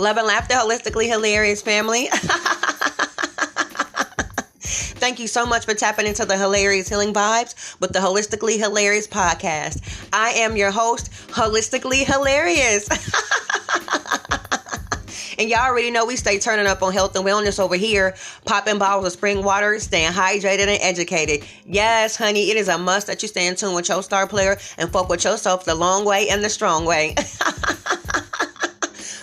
Love and laughter, holistically hilarious family. Thank you so much for tapping into the hilarious healing vibes with the Holistically Hilarious podcast. I am your host, Holistically Hilarious. and y'all already know we stay turning up on health and wellness over here, popping bottles of spring water, staying hydrated and educated. Yes, honey, it is a must that you stay in tune with your star player and fuck with yourself the long way and the strong way.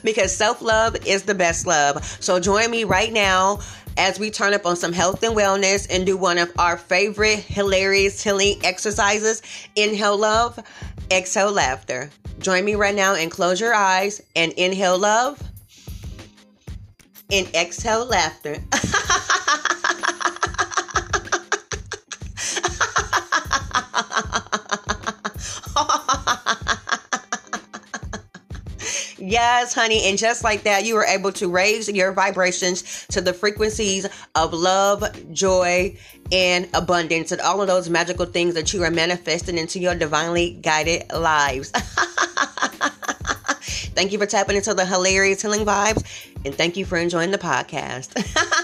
because self love is the best love. So join me right now as we turn up on some health and wellness and do one of our favorite hilarious healing exercises inhale love, exhale laughter. Join me right now and close your eyes and inhale love and exhale laughter. Yes, honey. And just like that, you were able to raise your vibrations to the frequencies of love, joy, and abundance, and all of those magical things that you are manifesting into your divinely guided lives. thank you for tapping into the hilarious healing vibes, and thank you for enjoying the podcast.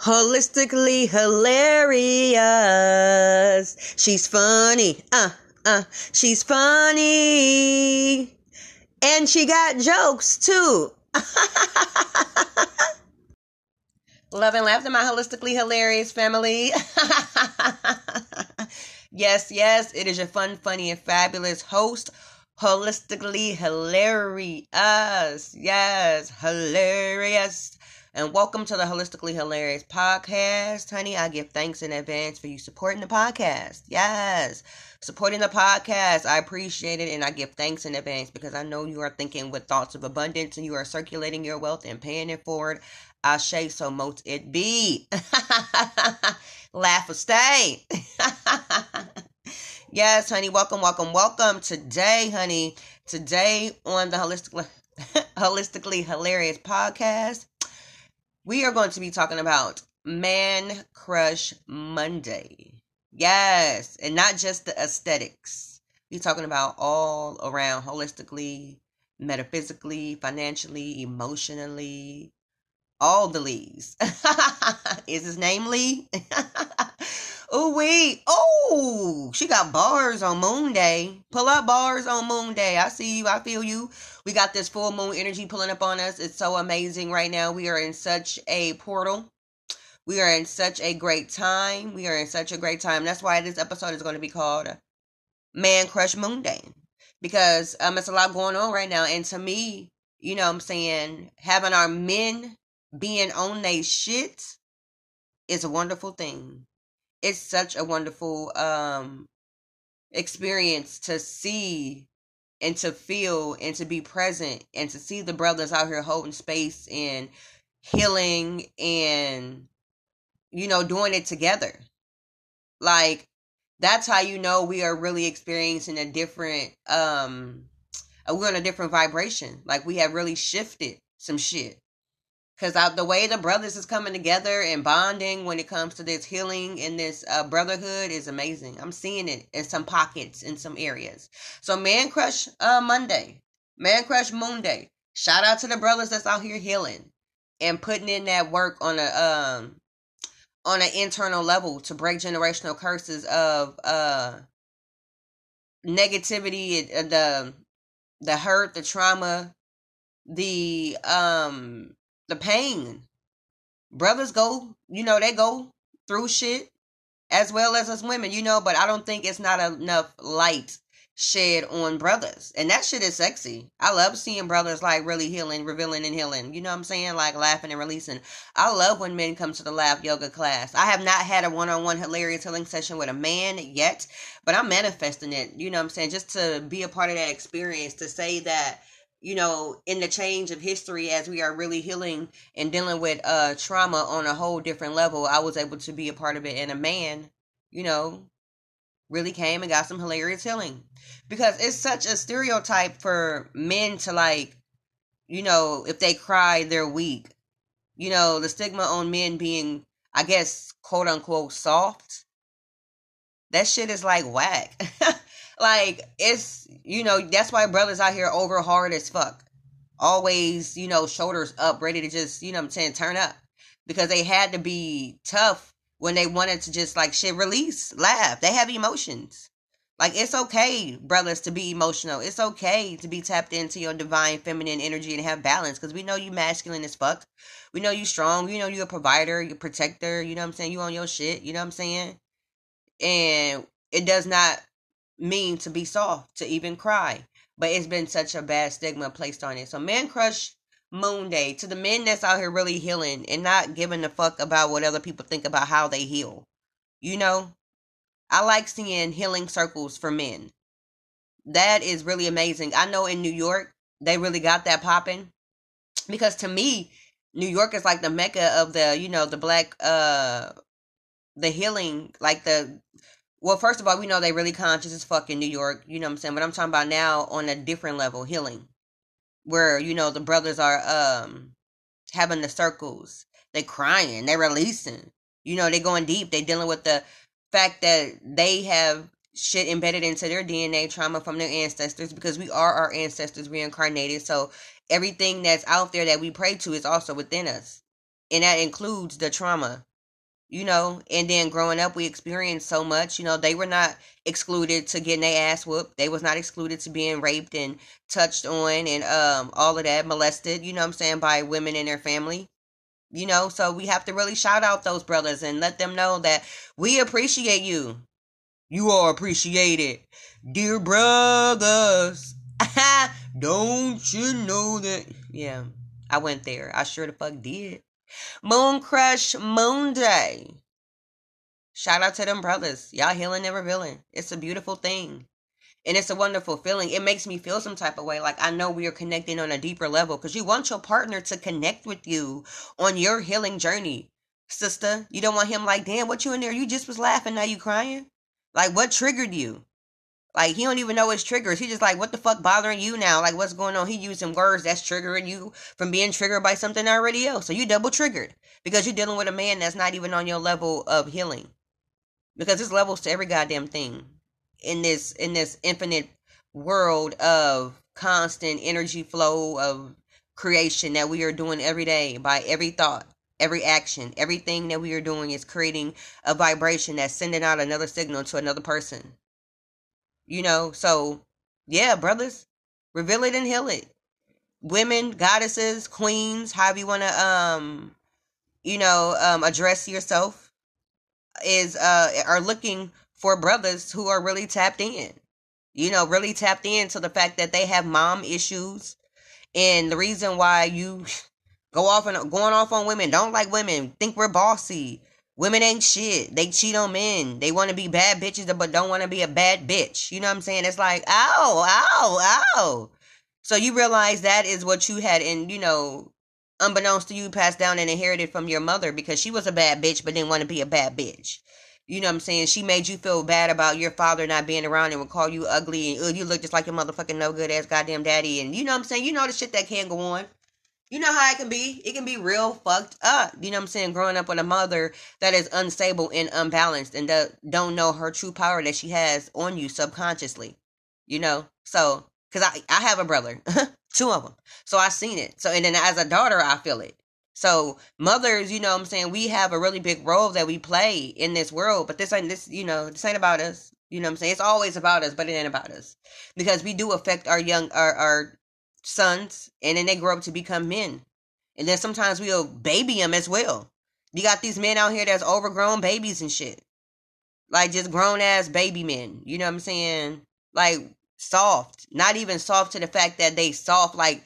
holistically hilarious. She's funny, uh, uh, she's funny. And she got jokes too. Love and laughter, my holistically hilarious family. yes, yes, it is your fun, funny, and fabulous host, holistically hilarious. Yes, hilarious and welcome to the Holistically Hilarious Podcast. Honey, I give thanks in advance for you supporting the podcast. Yes, supporting the podcast. I appreciate it and I give thanks in advance because I know you are thinking with thoughts of abundance and you are circulating your wealth and paying it forward. I say so mote it be. Laugh or stay. yes, honey, welcome, welcome, welcome. Today, honey, today on the Holistically Holistically Hilarious Podcast we are going to be talking about Man Crush Monday. Yes, and not just the aesthetics. We're talking about all around holistically, metaphysically, financially, emotionally, all the Lees. Is his name Lee? oh wait. Oh, she got bars on Moon Day. Pull up bars on Moon Day. I see you. I feel you. We got this full moon energy pulling up on us. It's so amazing right now. We are in such a portal. We are in such a great time. We are in such a great time. That's why this episode is going to be called Man Crush Moon Day. Because um it's a lot going on right now. And to me, you know what I'm saying, having our men being on their shit is a wonderful thing. It's such a wonderful um experience to see and to feel and to be present and to see the brothers out here holding space and healing and you know doing it together. Like that's how you know we are really experiencing a different um we're on a different vibration. Like we have really shifted some shit because the way the brothers is coming together and bonding when it comes to this healing and this uh, brotherhood is amazing. I'm seeing it in some pockets in some areas. So Man Crush uh, Monday, Man Crush Monday. Shout out to the brothers that's out here healing and putting in that work on a um on an internal level to break generational curses of uh negativity, the the hurt, the trauma, the um the pain. Brothers go, you know, they go through shit as well as us women, you know, but I don't think it's not enough light shed on brothers. And that shit is sexy. I love seeing brothers like really healing, revealing and healing. You know what I'm saying? Like laughing and releasing. I love when men come to the laugh yoga class. I have not had a one-on-one hilarious healing session with a man yet, but I'm manifesting it. You know what I'm saying? Just to be a part of that experience, to say that you know, in the change of history as we are really healing and dealing with uh trauma on a whole different level, I was able to be a part of it and a man, you know, really came and got some hilarious healing. Because it's such a stereotype for men to like, you know, if they cry, they're weak. You know, the stigma on men being, I guess, quote unquote soft That shit is like whack. like it's you know that's why brothers out here over hard as fuck. Always you know shoulders up, ready to just you know I'm saying turn up because they had to be tough when they wanted to just like shit release, laugh. They have emotions. Like it's okay, brothers, to be emotional. It's okay to be tapped into your divine feminine energy and have balance because we know you masculine as fuck. We know you strong. You know you're a provider, you're protector. You know what I'm saying? You on your shit. You know what I'm saying? And it does not mean to be soft, to even cry. But it's been such a bad stigma placed on it. So man crush moon day to the men that's out here really healing and not giving a fuck about what other people think about how they heal. You know, I like seeing healing circles for men. That is really amazing. I know in New York, they really got that popping. Because to me, New York is like the mecca of the, you know, the black uh the healing, like the well, first of all, we know they really conscious as fuck in New York, you know what I'm saying? But I'm talking about now on a different level, healing. Where, you know, the brothers are um having the circles. They crying, they releasing. You know, they going deep. They dealing with the fact that they have shit embedded into their DNA trauma from their ancestors because we are our ancestors reincarnated. So everything that's out there that we pray to is also within us. And that includes the trauma. You know, and then growing up we experienced so much, you know, they were not excluded to getting their ass whooped. They was not excluded to being raped and touched on and um all of that, molested, you know I'm saying, by women in their family. You know, so we have to really shout out those brothers and let them know that we appreciate you. You are appreciated. Dear brothers. Don't you know that? Yeah, I went there. I sure the fuck did. Moon Crush Moon Day. Shout out to them brothers. Y'all healing and revealing. It's a beautiful thing and it's a wonderful feeling. It makes me feel some type of way. Like I know we are connecting on a deeper level because you want your partner to connect with you on your healing journey, sister. You don't want him like, damn, what you in there? You just was laughing, now you crying. Like what triggered you? Like he don't even know his triggers. He just like, what the fuck bothering you now? Like what's going on? He using words that's triggering you from being triggered by something already else. So you double triggered because you're dealing with a man that's not even on your level of healing. Because there's levels to every goddamn thing in this in this infinite world of constant energy flow of creation that we are doing every day by every thought every action everything that we are doing is creating a vibration that's sending out another signal to another person you know so yeah brothers reveal it and heal it women goddesses queens however you want to um you know um address yourself is uh are looking for brothers who are really tapped in. You know, really tapped into the fact that they have mom issues. And the reason why you go off and going off on women, don't like women, think we're bossy. Women ain't shit. They cheat on men. They want to be bad bitches, but don't want to be a bad bitch. You know what I'm saying? It's like, ow, ow, ow. So you realize that is what you had, and you know, unbeknownst to you, passed down and inherited from your mother because she was a bad bitch, but didn't want to be a bad bitch. You know what I'm saying? She made you feel bad about your father not being around and would call you ugly and you look just like your motherfucking no good ass goddamn daddy. And you know what I'm saying? You know the shit that can go on. You know how it can be. It can be real fucked up. You know what I'm saying? Growing up with a mother that is unstable and unbalanced and don't know her true power that she has on you subconsciously. You know? So, because I, I have a brother, two of them. So I seen it. So, and then as a daughter, I feel it. So mothers, you know I'm saying, we have a really big role that we play in this world, but this ain't this, you know, this ain't about us. You know I'm saying? It's always about us, but it ain't about us. Because we do affect our young our our sons and then they grow up to become men. And then sometimes we'll baby them as well. You got these men out here that's overgrown babies and shit. Like just grown ass baby men. You know what I'm saying? Like soft. Not even soft to the fact that they soft like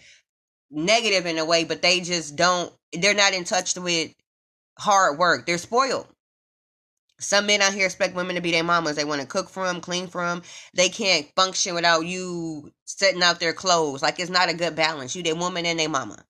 negative in a way, but they just don't they're not in touch with hard work. They're spoiled. Some men out here expect women to be their mamas. They want to cook for them, clean for them. They can't function without you setting out their clothes. Like it's not a good balance. You their woman and their mama.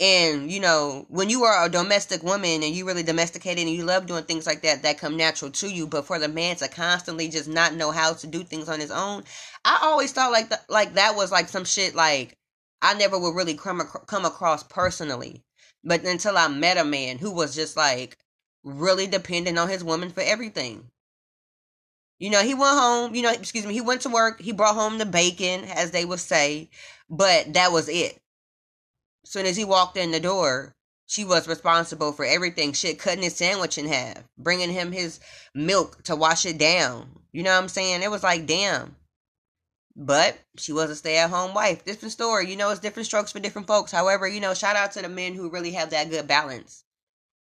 And you know, when you are a domestic woman and you really domesticated and you love doing things like that, that come natural to you. But for the man to constantly just not know how to do things on his own, I always thought like the, like that was like some shit like I never would really come come across personally. But until I met a man who was just like really dependent on his woman for everything. You know, he went home, you know, excuse me, he went to work, he brought home the bacon, as they would say, but that was it. As soon as he walked in the door, she was responsible for everything. Shit, cutting his sandwich in half, bringing him his milk to wash it down. You know what I'm saying? It was like, damn. But she was a stay at home wife. Different story. You know, it's different strokes for different folks. However, you know, shout out to the men who really have that good balance.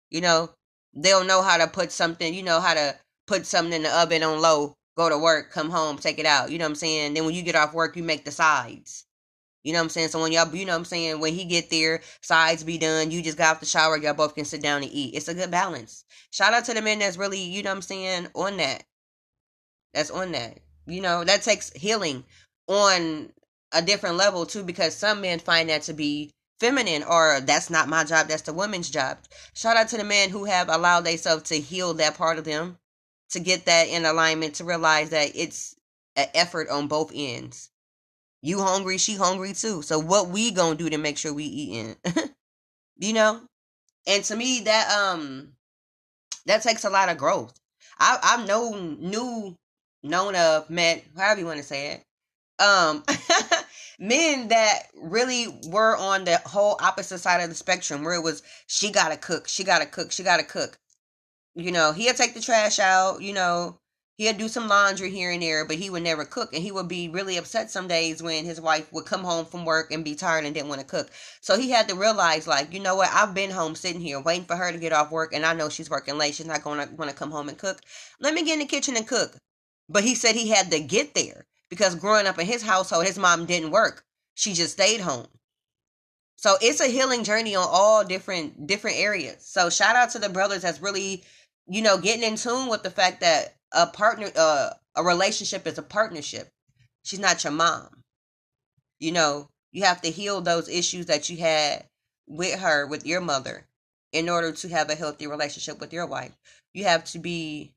You know, they'll know how to put something, you know, how to put something in the oven on low, go to work, come home, take it out. You know what I'm saying? Then when you get off work, you make the sides. You know what I'm saying? So when y'all, you know what I'm saying, when he get there, sides be done, you just got off the shower, y'all both can sit down and eat. It's a good balance. Shout out to the men that's really, you know what I'm saying, on that. That's on that. You know, that takes healing on a different level too, because some men find that to be feminine or that's not my job, that's the woman's job. Shout out to the men who have allowed themselves to heal that part of them, to get that in alignment, to realize that it's an effort on both ends you hungry, she hungry too. So what we gonna do to make sure we eating? you know? And to me that um that takes a lot of growth. I I've known knew known of met however you want to say it. Um men that really were on the whole opposite side of the spectrum where it was she gotta cook, she gotta cook, she gotta cook. You know, he'll take the trash out, you know, he'd do some laundry here and there, but he would never cook. And he would be really upset some days when his wife would come home from work and be tired and didn't want to cook. So he had to realize, like, you know what? I've been home sitting here waiting for her to get off work, and I know she's working late. She's not going to want to come home and cook. Let me get in the kitchen and cook. But he said he had to get there because growing up in his household, his mom didn't work. She just stayed home. So it's a healing journey on all different different areas. So shout out to the brothers that's really, you know, getting in tune with the fact that a partner uh, a relationship is a partnership she's not your mom you know you have to heal those issues that you had with her with your mother in order to have a healthy relationship with your wife you have to be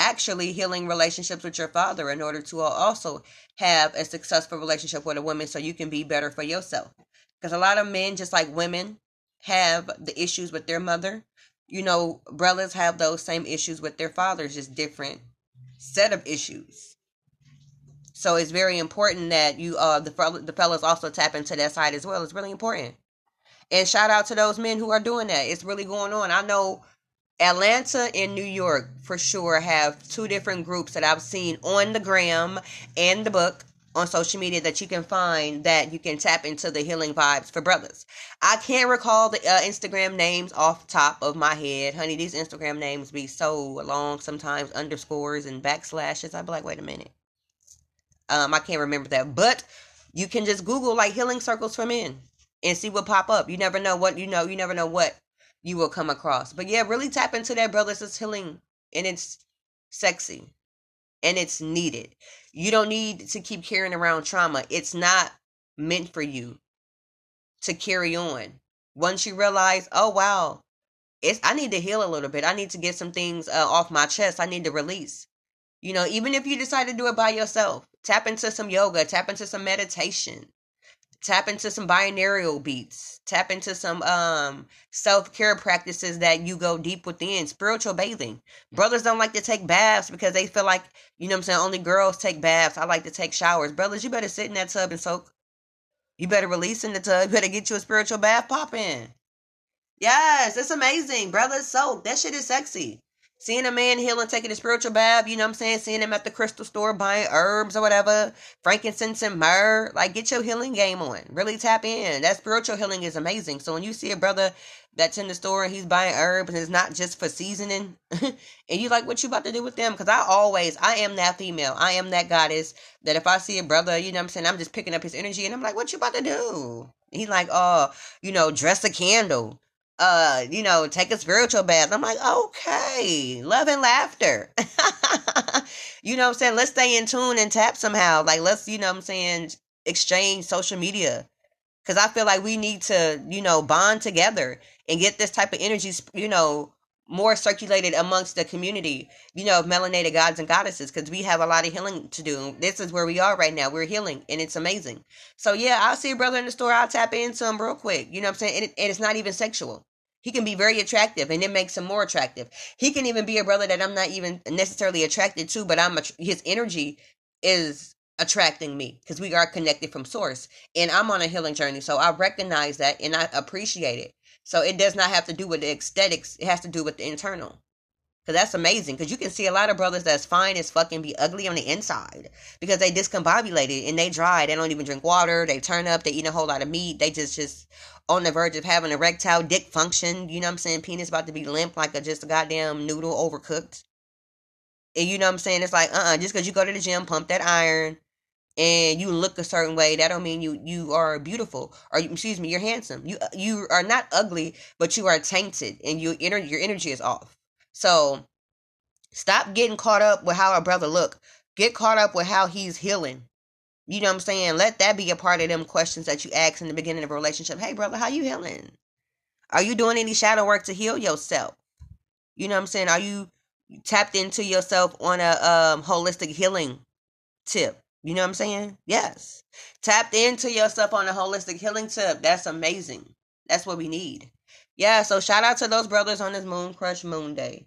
actually healing relationships with your father in order to also have a successful relationship with a woman so you can be better for yourself because a lot of men just like women have the issues with their mother you know, brothers have those same issues with their fathers, just different set of issues. So it's very important that you, uh, the the fellas also tap into that side as well. It's really important. And shout out to those men who are doing that. It's really going on. I know Atlanta and New York for sure have two different groups that I've seen on the gram and the book on social media that you can find that you can tap into the healing vibes for brothers. I can't recall the uh, Instagram names off top of my head. Honey, these Instagram names be so long sometimes, underscores and backslashes. I'd be like, wait a minute. Um, I can't remember that. But you can just Google like healing circles for men and see what pop up. You never know what you know, you never know what you will come across. But yeah, really tap into that brothers. It's healing and it's sexy and it's needed. You don't need to keep carrying around trauma. It's not meant for you to carry on. Once you realize, oh wow, it's I need to heal a little bit. I need to get some things uh, off my chest. I need to release. You know, even if you decide to do it by yourself, tap into some yoga, tap into some meditation tap into some binaural beats tap into some um self-care practices that you go deep within spiritual bathing. Brothers don't like to take baths because they feel like you know what i'm saying only girls take baths. I like to take showers. Brothers you better sit in that tub and soak. You better release in the tub. You better get you a spiritual bath pop in yes it's amazing. Brothers soak. That shit is sexy Seeing a man healing, taking a spiritual bath, you know what I'm saying? Seeing him at the crystal store buying herbs or whatever, frankincense and myrrh. Like, get your healing game on. Really tap in. That spiritual healing is amazing. So when you see a brother that's in the store and he's buying herbs and it's not just for seasoning, and you like, what you about to do with them? Because I always, I am that female. I am that goddess that if I see a brother, you know what I'm saying? I'm just picking up his energy and I'm like, what you about to do? He's like, oh, you know, dress a candle uh, you know, take a spiritual bath. I'm like, okay, love and laughter. you know what I'm saying? Let's stay in tune and tap somehow. Like, let's, you know what I'm saying, exchange social media. Because I feel like we need to, you know, bond together and get this type of energy, you know, more circulated amongst the community, you know, of melanated gods and goddesses, because we have a lot of healing to do. This is where we are right now. We're healing, and it's amazing. So, yeah, I'll see a brother in the store. I'll tap into him real quick. You know what I'm saying? And, it, and it's not even sexual He can be very attractive, and it makes him more attractive. He can even be a brother that I'm not even necessarily attracted to, but I'm his energy is attracting me because we are connected from source, and I'm on a healing journey. So I recognize that and I appreciate it. So it does not have to do with the aesthetics; it has to do with the internal. Cause that's amazing. Cause you can see a lot of brothers that's fine as fucking be ugly on the inside because they discombobulated and they dry. They don't even drink water. They turn up. They eat a whole lot of meat. They just just on the verge of having erectile dick function. You know what I'm saying? Penis about to be limp like a just a goddamn noodle overcooked. And you know what I'm saying? It's like, uh uh just because you go to the gym, pump that iron, and you look a certain way, that don't mean you you are beautiful or excuse me, you're handsome. You you are not ugly, but you are tainted and you your energy is off. So stop getting caught up with how our brother look. Get caught up with how he's healing. You know what I'm saying? Let that be a part of them questions that you ask in the beginning of a relationship. Hey, brother, how you healing? Are you doing any shadow work to heal yourself? You know what I'm saying? Are you tapped into yourself on a um, holistic healing tip? You know what I'm saying? Yes. Tapped into yourself on a holistic healing tip. That's amazing. That's what we need. Yeah, so shout out to those brothers on this Moon Crush Moon Day.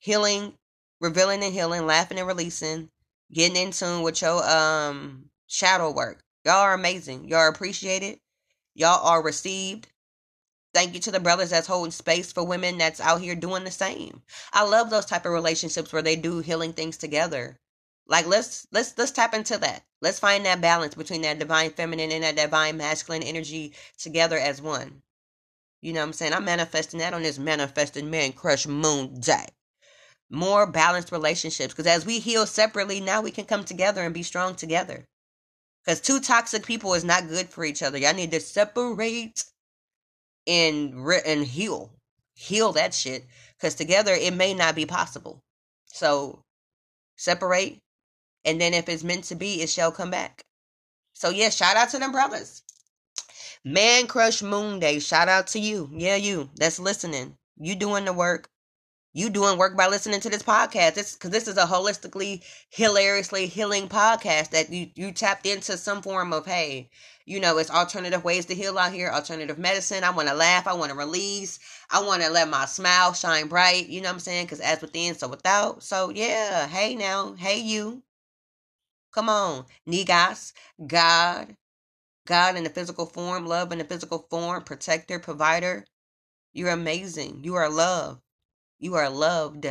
Healing, revealing and healing, laughing and releasing, getting in tune with your um shadow work. Y'all are amazing. Y'all are appreciated. Y'all are received. Thank you to the brothers that's holding space for women that's out here doing the same. I love those type of relationships where they do healing things together. Like let's let's let's tap into that. Let's find that balance between that divine feminine and that divine masculine energy together as one. You know what I'm saying? I'm manifesting that on this manifesting man crush moon day. More balanced relationships because as we heal separately, now we can come together and be strong together. Because two toxic people is not good for each other. Y'all need to separate and re- and heal, heal that shit. Because together it may not be possible. So separate, and then if it's meant to be, it shall come back. So yeah, shout out to them brothers. Man Crush Moon Day, shout out to you. Yeah, you that's listening. You doing the work you doing work by listening to this podcast. This because this is a holistically, hilariously healing podcast that you you tapped into some form of hey, you know, it's alternative ways to heal out here, alternative medicine. I want to laugh, I want to release, I want to let my smile shine bright. You know what I'm saying? Because as within, so without. So yeah, hey now, hey you, come on, Negas, God, God in the physical form, love in the physical form, protector, provider. You're amazing. You are love. You are loved,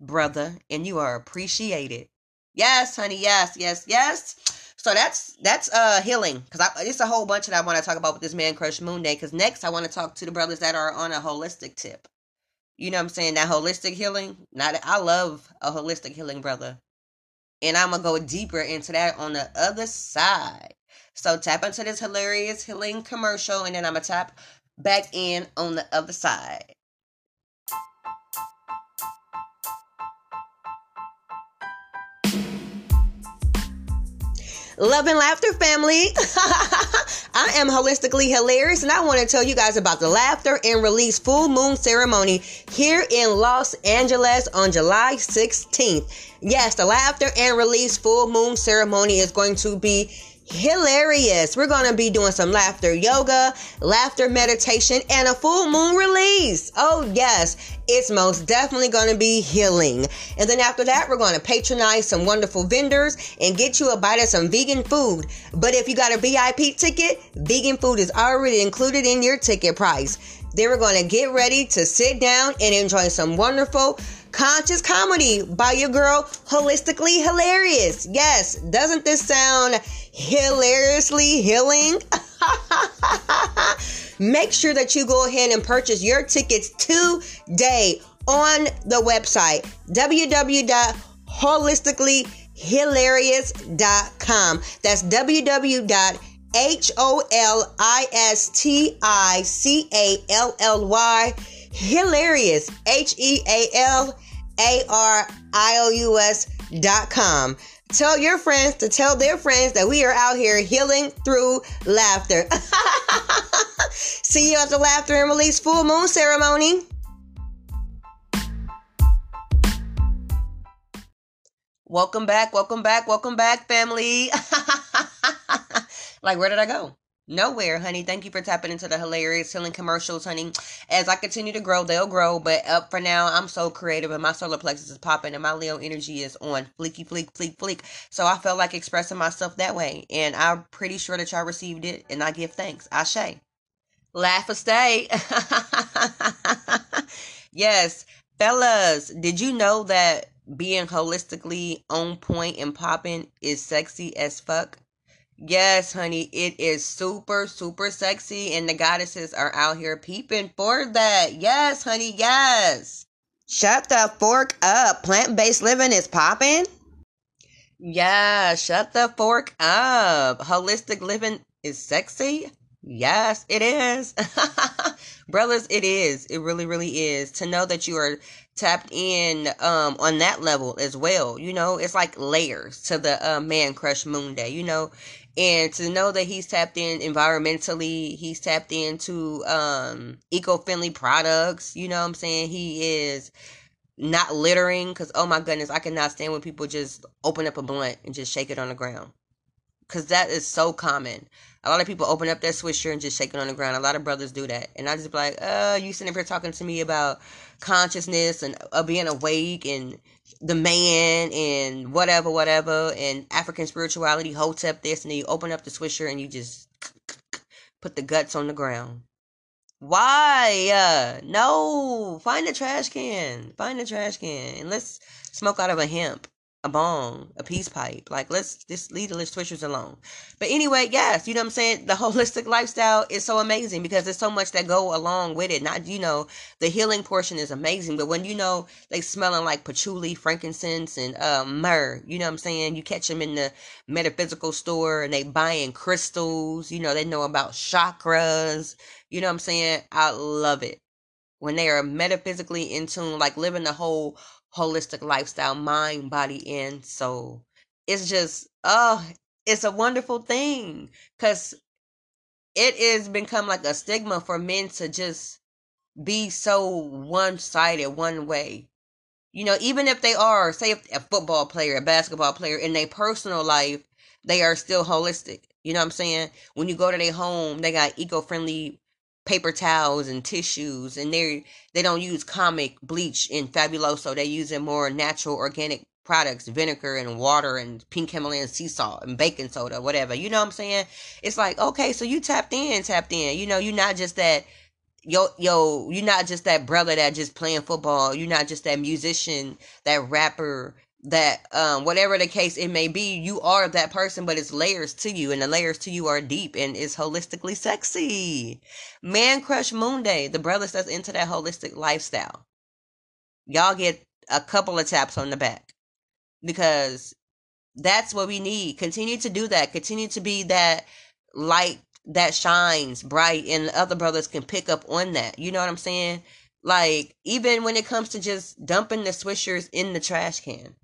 brother, and you are appreciated. Yes, honey. Yes, yes, yes. So that's that's uh healing because it's a whole bunch that I want to talk about with this man crush moon day. Because next I want to talk to the brothers that are on a holistic tip. You know what I'm saying? That holistic healing. Not I love a holistic healing brother, and I'm gonna go deeper into that on the other side. So tap into this hilarious healing commercial, and then I'm gonna tap back in on the other side. Love and Laughter family. I am holistically hilarious, and I want to tell you guys about the Laughter and Release Full Moon Ceremony here in Los Angeles on July 16th. Yes, the Laughter and Release Full Moon Ceremony is going to be hilarious. We're going to be doing some laughter yoga, laughter meditation, and a full moon release. Oh, yes, it's most definitely going to be healing. And then after that, we're going to patronize some wonderful vendors and get you a bite of some vegan food. But if you got a VIP ticket, vegan food is already included in your ticket price. Then we're going to get ready to sit down and enjoy some wonderful conscious comedy by your girl, Holistically Hilarious. Yes, doesn't this sound hilariously healing? Make sure that you go ahead and purchase your tickets today on the website www.holisticallyhilarious.com. That's www H O L I S T I C A L L Y. Hilarious. H E A L A R I O U S dot com. Tell your friends to tell their friends that we are out here healing through laughter. See you at the Laughter and Release Full Moon Ceremony. Welcome back, welcome back, welcome back, family. Like, where did I go? Nowhere, honey. Thank you for tapping into the hilarious healing commercials, honey. As I continue to grow, they'll grow. But up for now, I'm so creative and my solar plexus is popping and my Leo energy is on fleeky, fleek, fleek, fleek. So I felt like expressing myself that way. And I'm pretty sure that y'all received it. And I give thanks. Ashe. Laugh or stay. yes. Fellas, did you know that being holistically on point and popping is sexy as fuck? Yes, honey, it is super, super sexy, and the goddesses are out here peeping for that. Yes, honey, yes. Shut the fork up. Plant based living is popping. Yeah, shut the fork up. Holistic living is sexy. Yes, it is. Brothers, it is. It really, really is. To know that you are tapped in um on that level as well. You know, it's like layers to the uh, man crush moon day, you know and to know that he's tapped in environmentally he's tapped into um eco-friendly products you know what i'm saying? He is not littering because oh my goodness i cannot stand when people just open up a blunt and just shake it on the ground. Because that is so common a lot of people open up their swisher and just shake it on the ground a lot of brothers do that and i just be like uh you sitting here talking to me about consciousness and uh, being awake and the man and whatever, whatever, and African spirituality, hotep this, and then you open up the swisher and you just put the guts on the ground. Why? Uh, no, find a trash can. Find a trash can and let's smoke out of a hemp a bong, a peace pipe. Like let's just leave the swishers alone. But anyway, yes, you know what I'm saying? The holistic lifestyle is so amazing because there's so much that go along with it. Not you know, the healing portion is amazing, but when you know they smelling like patchouli, frankincense, and uh, myrrh, you know what I'm saying? You catch them in the metaphysical store and they buying crystals, you know, they know about chakras, you know what I'm saying? I love it. When they are metaphysically in tune, like living the whole holistic lifestyle, mind, body, and soul. It's just, oh, it's a wonderful thing because it has become like a stigma for men to just be so one sided, one way. You know, even if they are, say, a football player, a basketball player, in their personal life, they are still holistic. You know what I'm saying? When you go to their home, they got eco friendly paper towels and tissues and they they don't use Comet bleach and fabuloso. They using more natural organic products vinegar and water and pink himalayan sea salt and baking soda whatever. You know what i'm saying? It's like okay so you tapped in tapped in. You know you're not just that yo yo you're not just that brother that just playing football. You're not just that musician that rapper that um whatever the case it may be you are that person but it's layers to you and the layers to you are deep and it's holistically sexy. Man crush moon day the brothers that's into that holistic lifestyle. Y'all get a couple of taps on the back because that's what we need. Continue to do that. Continue to be that light that shines bright and other brothers can pick up on that. You know what i'm saying? Like even when it comes to just dumping the swishers in the trash can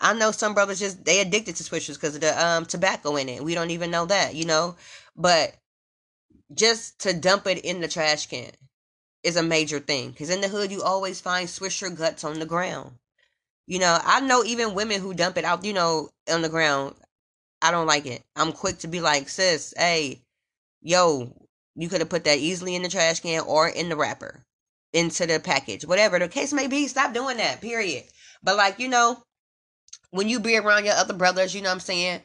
I know some brothers just they addicted to swishers because of the um tobacco in it. We don't even know that, you know. But just to dump it in the trash can is a major thing because in the hood you always find swisher guts on the ground. You know, I know even women who dump it out, you know, on the ground. I don't like it. I'm quick to be like, sis, hey, yo, you could have put that easily in the trash can or in the wrapper, into the package, whatever the case may be. Stop doing that. Period. But like, you know, when you be around your other brothers, you know what I'm saying?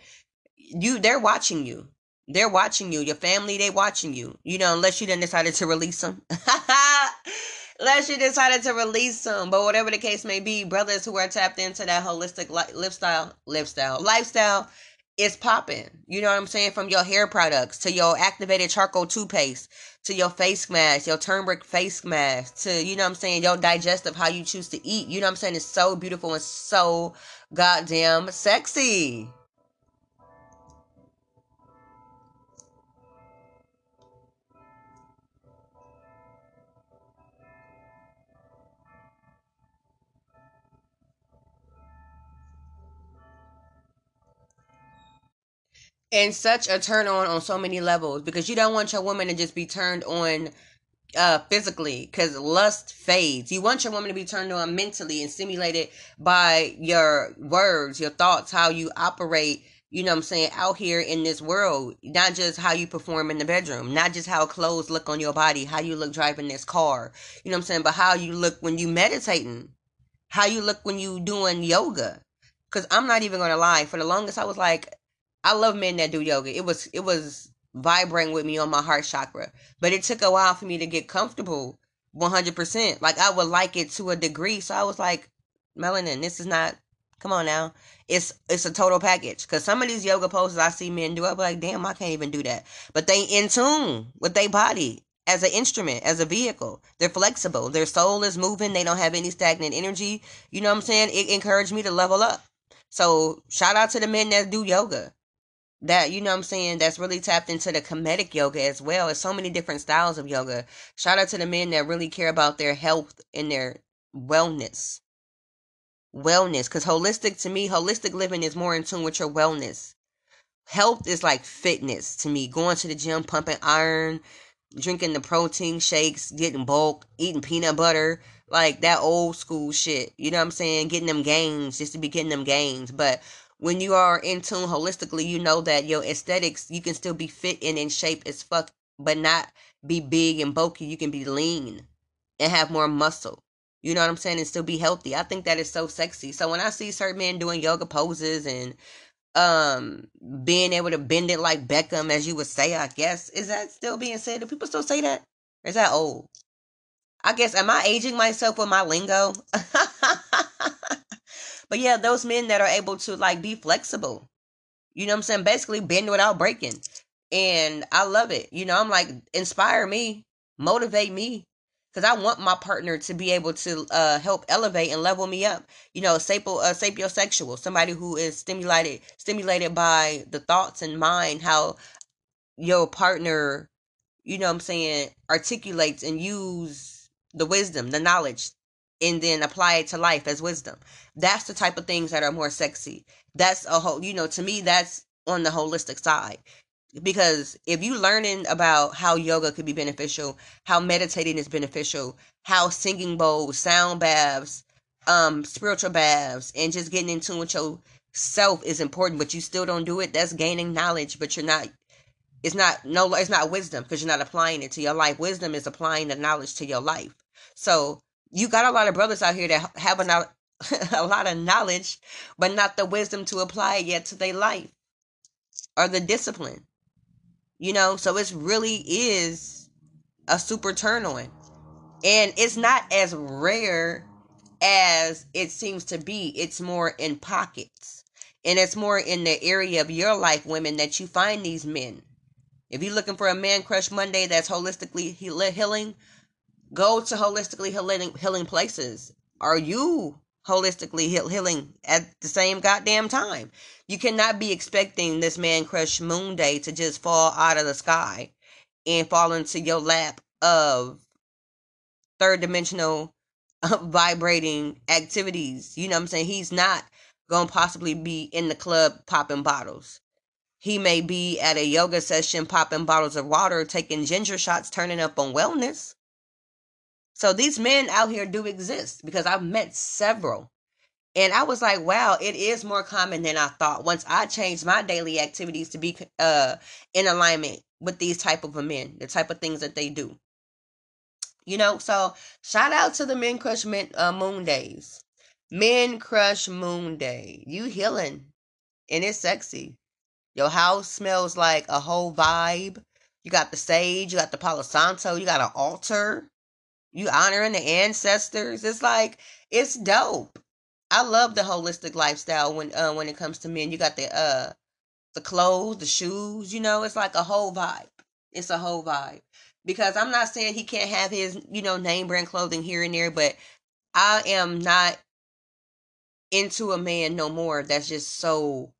You they're watching you. They're watching you. Your family, they watching you. You know, unless you then decided to release them. unless you decided to release them. But whatever the case may be, brothers who are tapped into that holistic li- lifestyle, lifestyle, lifestyle is popping. You know what I'm saying? From your hair products to your activated charcoal toothpaste to your face mask, your turmeric face mask to, you know what I'm saying, your digestive, how you choose to eat. You know what I'm saying? It's so beautiful and so goddamn sexy. And such a turn on on so many levels because you don't want your woman to just be turned on uh physically because lust fades you want your woman to be turned on mentally and stimulated by your words your thoughts how you operate you know what I'm saying, out here in this world. Not just how you perform in the bedroom, not just how clothes look on your body, how you look driving this car, you know what I'm saying, but how you look when you meditating, how you look when you doing yoga. Cause I'm not even gonna lie, for the longest I was like, I love men that do yoga. It was it was vibrating with me on my heart chakra. But it took a while for me to get comfortable 100%. Like I would like it to a degree. So I was like, Melanin, this is not Come on now. It's it's a total package. Cause some of these yoga poses I see men do, I'm like, damn, I can't even do that. But they in tune with their body as an instrument, as a vehicle. They're flexible. Their soul is moving. They don't have any stagnant energy. You know what I'm saying? It encouraged me to level up. So shout out to the men that do yoga. That you know what I'm saying, that's really tapped into the comedic yoga as well. There's so many different styles of yoga. Shout out to the men that really care about their health and their wellness. Wellness because holistic to me holistic living is more in tune with your wellness. Health is like fitness to me. Going to the gym pumping iron drinking the protein shakes getting bulk eating peanut butter like that old school shit. You know what i'm saying? Getting them gains just to be getting them gains. But when you are in tune holistically you know that your aesthetics you can still be fit and in shape as fuck but not be big and bulky you can be lean and have more muscle you know what I'm saying? And still be healthy. I think that is so sexy. So when I see certain men doing yoga poses and um being able to bend it like Beckham, as you would say, I guess, is that still being said? Do people still say that? Or is that old? I guess am I aging myself with my lingo? but yeah, those men that are able to like be flexible. You know what I'm saying? Basically bend without breaking. And I love it. You know, I'm like, inspire me, motivate me because I want my partner to be able to uh, help elevate and level me up. You know, sapo, uh, sapiosexual, somebody who is stimulated stimulated by the thoughts and mind, how your partner, you know, I'm saying, articulates and use the wisdom, the knowledge, and then apply it to life as wisdom. That's the type of things that are more sexy. That's a whole, you know, to me, that's on the holistic side because if you learning about how yoga could be beneficial how meditating is beneficial how singing bowls sound baths um spiritual baths and just getting in tune with yourself is important but you still don't do it that's gaining knowledge but you're not it's not no it's not wisdom because you're not applying it to your life wisdom is applying the knowledge to your life so you got a lot of brothers out here that have a, a lot of knowledge but not the wisdom to apply it yet to their life or the discipline you know, so it really is a super turn on. And it's not as rare as it seems to be. It's more in pockets. And it's more in the area of your life, women, that you find these men. If you're looking for a man crush Monday that's holistically healing, go to holistically healing, healing places. Are you holistically healing at the same goddamn time. You cannot be expecting this man crush moon day to just fall out of the sky and fall into your lap of third dimensional uh, vibrating activities. You know what I'm saying? He's not going to possibly be in the club popping bottles. He may be at a yoga session popping bottles of water, taking ginger shots, turning up on wellness. So these men out here do exist because I've met several. And I was like, wow, it is more common than I thought. Once I changed my daily activities to be uh in alignment with these type of men, the type of things that they do. You know, so shout out to the Men Crush men, uh, Moon Days. Men Crush Moon Day. You healing. And it's sexy. Your house smells like a whole vibe. You got the sage, you got the Palo Santo, you got an altar you honoring the ancestors. It's like it's dope. I love the holistic lifestyle when uh when it comes to men. You got the uh the clothes, the shoes, you know, it's like a whole vibe. It's a whole vibe. Because I'm not saying he can't have his, you know, name brand clothing here and there, but I am not into a man no more that's just so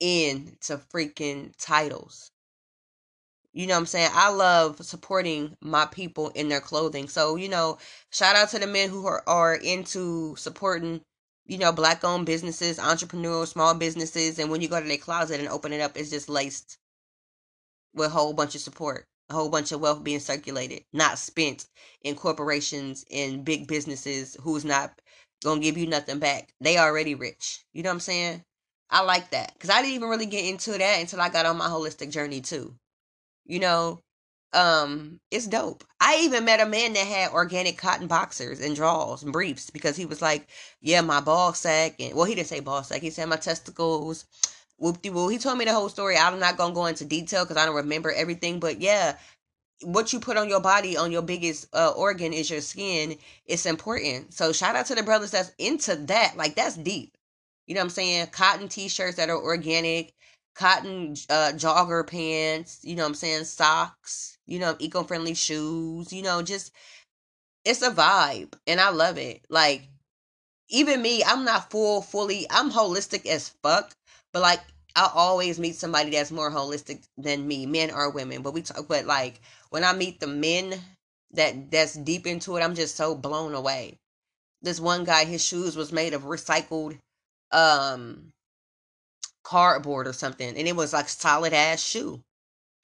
into freaking titles. You know what I'm saying? I love supporting my people in their clothing. So, you know, shout out to the men who are, are into supporting, you know, black owned businesses, entrepreneurs, small businesses. And when you go to their closet and open it up, it's just laced with a whole bunch of support, a whole bunch of wealth being circulated, not spent in corporations and big businesses who's not gonna give you nothing back. They already rich. You know what I'm saying? I like that because I didn't even really get into that until I got on my holistic journey too. You know, um, it's dope. I even met a man that had organic cotton boxers and drawers and briefs because he was like, "Yeah, my ball sack," and well, he didn't say ball sack. He said my testicles. Whoop. He told me the whole story. I'm not gonna go into detail because I don't remember everything, but yeah, what you put on your body on your biggest uh, organ is your skin it's important so shout out to the brothers that's into that like that's deep you know what i'm saying cotton t-shirts that are organic cotton uh, jogger pants you know what i'm saying socks you know eco-friendly shoes you know just it's a vibe and i love it like even me i'm not full fully i'm holistic as fuck but like i always meet somebody that's more holistic than me men or women but we talk but like when I meet the men that that's deep into it, I'm just so blown away. This one guy, his shoes was made of recycled um cardboard or something, and it was like solid ass shoe,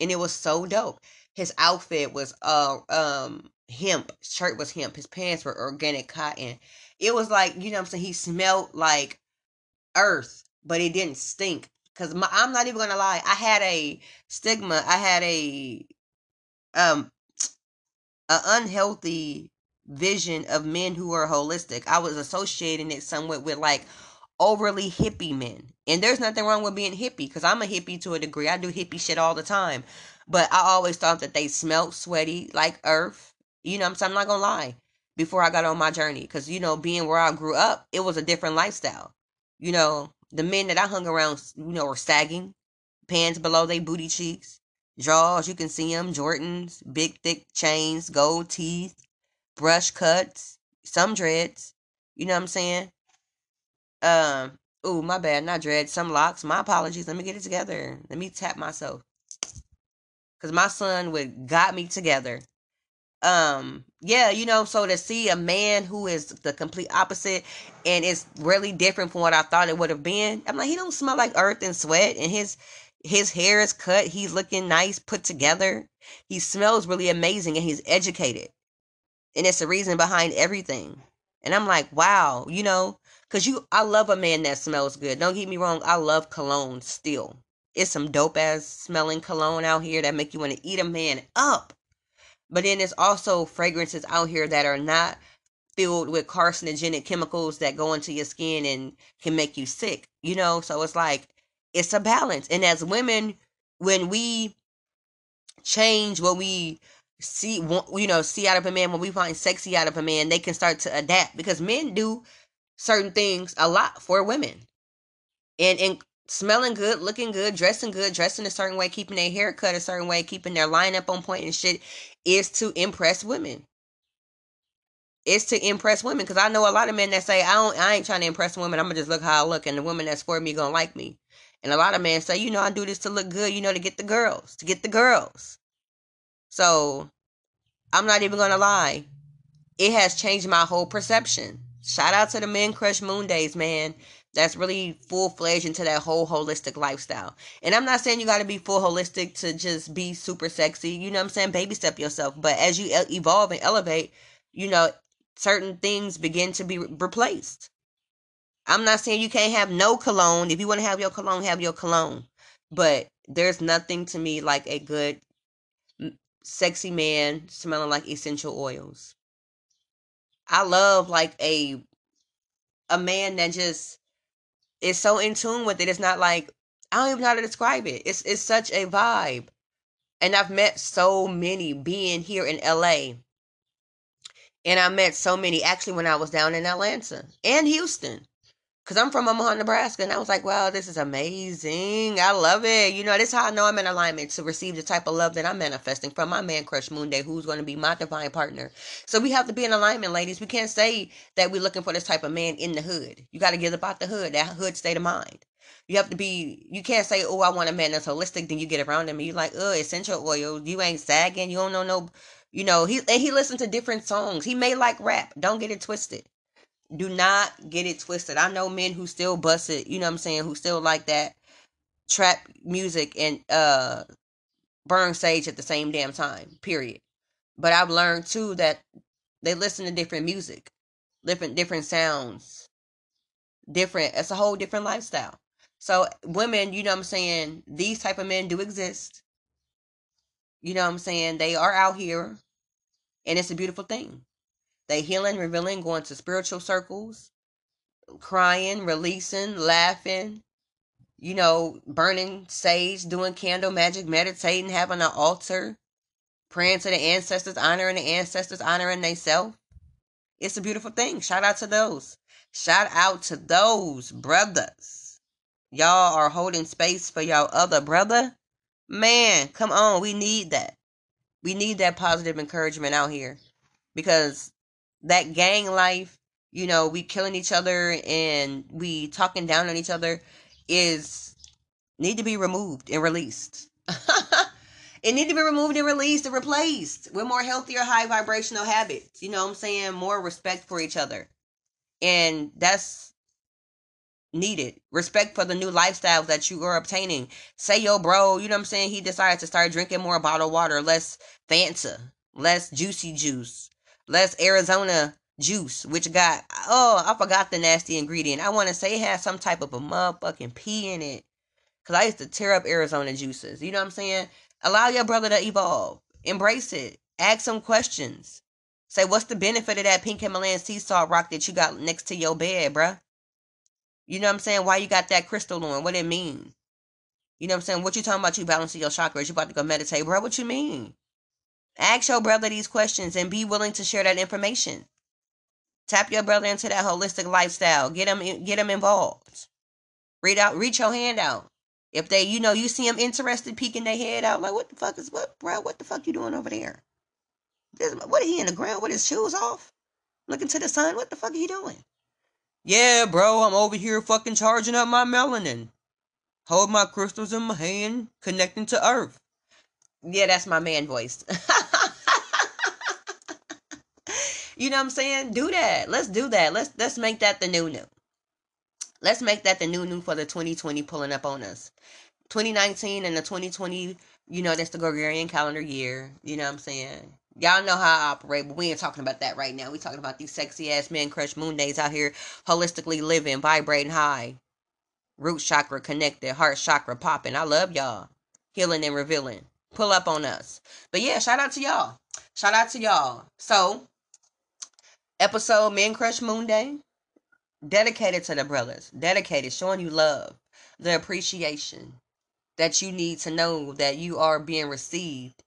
and it was so dope. His outfit was uh um hemp, shirt was hemp, his pants were organic cotton. It was like you know I'm saying. He smelled like earth, but it didn't stink. Cause I'm not even gonna lie, I had a stigma. I had a um an unhealthy vision of men who are holistic. I was associating it somewhat with like overly hippie men. And there's nothing wrong with being hippie because I'm a hippie to a degree. I do hippie shit all the time. But I always thought that they smelled sweaty like earth. You know I'm saying? I'm not going to lie. Before I got on my journey. Because, you know, being where I grew up, it was a different lifestyle. You know, the men that I hung around, you know, were sagging, pants below their booty cheeks, Draws, you can see them. Jordans, big thick chains, gold teeth, brush cuts, some dreads. You know what I'm saying? Um, oh, my bad, not dread. some locks. My apologies. Let me get it together. Let me tap myself. Cause my son would got me together. Um, yeah, you know, so to see a man who is the complete opposite and it's really different from what I thought it would have been. I'm like, he don't smell like earth and sweat, and his his hair is cut. He's looking nice, put together. He smells really amazing and he's educated. And it's the reason behind everything. And I'm like, wow, you know, because you, I love a man that smells good. Don't get me wrong, I love cologne still. It's some dope ass smelling cologne out here that make you want to eat a man up. But then there's also fragrances out here that are not filled with carcinogenic chemicals that go into your skin and can make you sick, you know? So it's like, it's a balance. And as women, when we change what we see, you know, see out of a man, when we find sexy out of a man, they can start to adapt because men do certain things a lot for women. And and smelling good, looking good, dressing good, dressing a certain way, keeping their hair cut a certain way, keeping their lineup on point and shit is to impress women. It's to impress women because I know a lot of men that say I don't, I ain't trying to impress women. I'm gonna just look how I look, and the woman that's for me gonna like me. And a lot of men say, you know, I do this to look good, you know, to get the girls, to get the girls. So I'm not even gonna lie. It has changed my whole perception. Shout out to the Men Crush Moon Days, man. That's really full fledged into that whole holistic lifestyle. And I'm not saying you gotta be full holistic to just be super sexy. You know what I'm saying? Baby step yourself. But as you evolve and elevate, you know, certain things begin to be replaced. I'm not saying you can't have no cologne. If you want to have your cologne, have your cologne. But there's nothing to me like a good, sexy man smelling like essential oils. I love like a a man that just is so in tune with it. It's not like I don't even know how to describe it. It's it's such a vibe. And I've met so many being here in LA. And I met so many actually when I was down in Atlanta and Houston. Cause I'm from Omaha, Nebraska, and I was like, "Wow, this is amazing! I love it." You know, this is how I know I'm in alignment to receive the type of love that I'm manifesting from my man crush Moon Day, who's going to be my divine partner. So we have to be in alignment, ladies. We can't say that we're looking for this type of man in the hood. You got to get about the hood, that hood state of mind. You have to be. You can't say, "Oh, I want a man that's holistic." Then you get around him, and you're like, "Oh, essential oil. You ain't sagging. You don't know no." You know, he and he listened to different songs. He may like rap. Don't get it twisted do not get it twisted. I know men who still bust it, you know what I'm saying, who still like that trap music and uh burn sage at the same damn time. Period. But I've learned too that they listen to different music, different different sounds, different. It's a whole different lifestyle. So women, you know what I'm saying, these type of men do exist. You know what I'm saying? They are out here and it's a beautiful thing. They healing, revealing, going to spiritual circles, crying, releasing, laughing, you know, burning sage, doing candle magic, meditating, having an altar, praying to the ancestors, honoring the ancestors, honoring themselves. It's a beautiful thing. Shout out to those. Shout out to those brothers. Y'all are holding space for y'all other brother. Man, come on. We need that. We need that positive encouragement out here because that gang life, you know, we killing each other and we talking down on each other is need to be removed and released. it need to be removed and released and replaced with more healthier, high vibrational habits. You know what I'm saying? More respect for each other. And that's needed. Respect for the new lifestyles that you are obtaining. Say yo bro, you know what I'm saying? He decided to start drinking more bottled water, less Fanta, less juicy juice, less Arizona juice, which got oh, I forgot the nasty ingredient. I want to say it has some type of a motherfucking pee in it. Cause I used to tear up Arizona juices. You know what I'm saying? Allow your brother to evolve. Embrace it. Ask some questions. Say, what's the benefit of that pink Himalayan sea salt rock that you got next to your bed, bruh? You know what I'm saying? Why you got that crystal on? What it mean? You know what I'm saying? What you talking about? You balancing your chakras? You about to go meditate, bro? What you mean? Ask your brother these questions and be willing to share that information. Tap your brother into that holistic lifestyle. Get him, get him involved. Read out, reach your hand out. If they, you know, you see them interested, peeking their head out, like, what the fuck is what, bro? What the fuck you doing over there? what are he in the ground with his shoes off, looking to the sun? What the fuck are you doing? Yeah, bro, I'm over here fucking charging up my melanin. Hold my crystals in my hand, connecting to Earth. Yeah, that's my man voice. you know what I'm saying? Do that. Let's do that. Let's let's make that the new new. Let's make that the new new for the 2020 pulling up on us. 2019 and the 2020, you know, that's the Gregorian calendar year. You know what I'm saying? Y'all know how I operate, but we ain't talking about that right now. We talking about these sexy ass men crush moon days out here holistically living, vibrating high. Root chakra connected, heart chakra popping. I love y'all. Healing and revealing. Pull up on us. But yeah, shout out to y'all. Shout out to y'all. So, episode Men Crush Moon Day dedicated to the brothers, dedicated, showing you love, the appreciation that you need to know that you are being received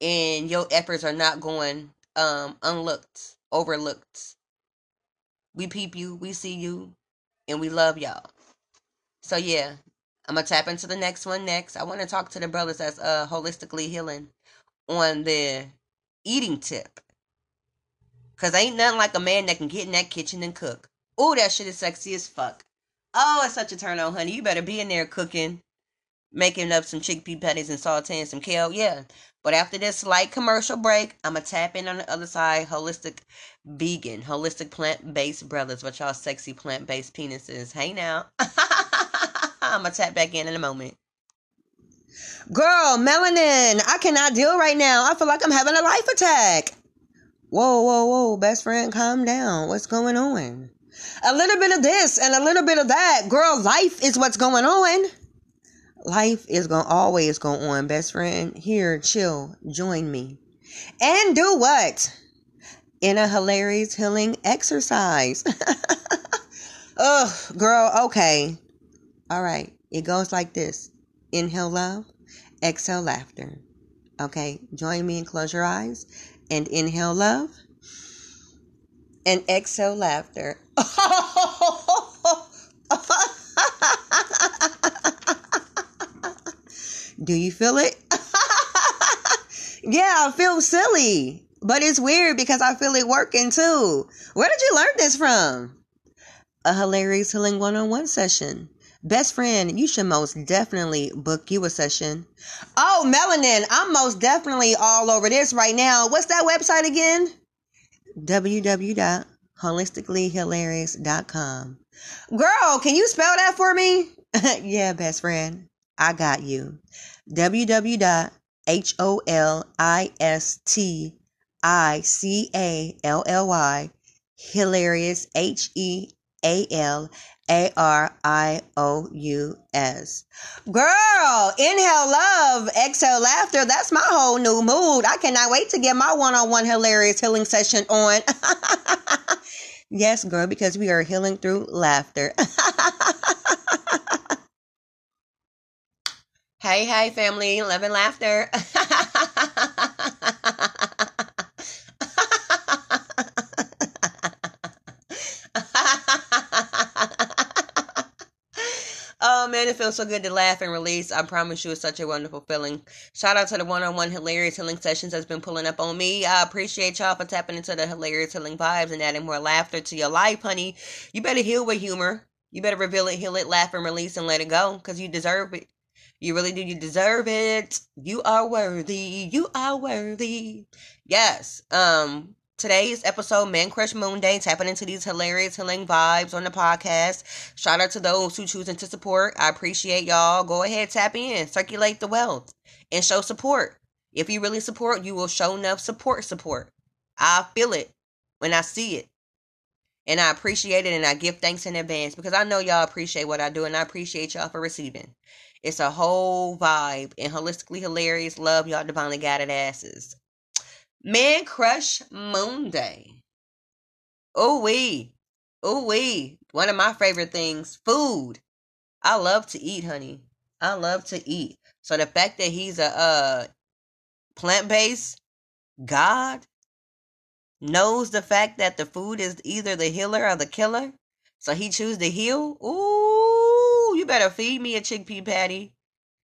and your efforts are not going um unlooked, overlooked. We peep you, we see you, and we love y'all. So yeah, I'm gonna tap into the next one next. I want to talk to the brothers that's uh holistically healing on the eating tip. Cause ain't nothing like a man that can get in that kitchen and cook. Oh, that shit is sexy as fuck. Oh, it's such a turn on, honey. You better be in there cooking, making up some chickpea patties and sauteing some kale. Yeah. But after this slight commercial break, I'm going to tap in on the other side. Holistic vegan, holistic plant based brothers with y'all sexy plant based penises. Hey now. I'm to tap back in in a moment. Girl, melanin, I cannot deal right now. I feel like I'm having a life attack. Whoa, whoa, whoa, best friend, calm down. What's going on? A little bit of this and a little bit of that. Girl, life is what's going on. Life is to always go on, best friend. Here, chill, join me. And do what? In a hilarious healing exercise. Ugh, girl, okay. All right. It goes like this inhale love, exhale laughter. Okay, join me and close your eyes and inhale love and exhale laughter. Do you feel it? yeah, I feel silly, but it's weird because I feel it working too. Where did you learn this from? A hilarious healing one on one session. Best friend, you should most definitely book you a session. Oh, Melanin, I'm most definitely all over this right now. What's that website again? www.holisticallyhilarious.com. Girl, can you spell that for me? yeah, best friend. I got you. www.holistically hilarious h e a l A R I O U S. Girl, inhale love, exhale laughter. That's my whole new mood. I cannot wait to get my one on one hilarious healing session on. yes, girl, because we are healing through laughter. hey, hey, family, love and laughter. Oh man, it feels so good to laugh and release. I promise you, it's such a wonderful feeling. Shout out to the one on one hilarious healing sessions that's been pulling up on me. I appreciate y'all for tapping into the hilarious healing vibes and adding more laughter to your life, honey. You better heal with humor. You better reveal it, heal it, laugh and release and let it go because you deserve it. You really do. You deserve it. You are worthy. You are worthy. Yes. Um, Today's episode, Man Crush Moon Day, tapping into these hilarious healing vibes on the podcast. Shout out to those who choosing to support. I appreciate y'all. Go ahead, tap in, circulate the wealth, and show support. If you really support, you will show enough support support. I feel it when I see it. And I appreciate it and I give thanks in advance because I know y'all appreciate what I do and I appreciate y'all for receiving. It's a whole vibe and holistically hilarious. Love y'all divinely guided asses. Man Crush Monday. Oh wee. Oh wee. One of my favorite things. Food. I love to eat, honey. I love to eat. So the fact that he's a uh plant-based God knows the fact that the food is either the healer or the killer. So he choose to heal. Ooh, you better feed me a chickpea patty.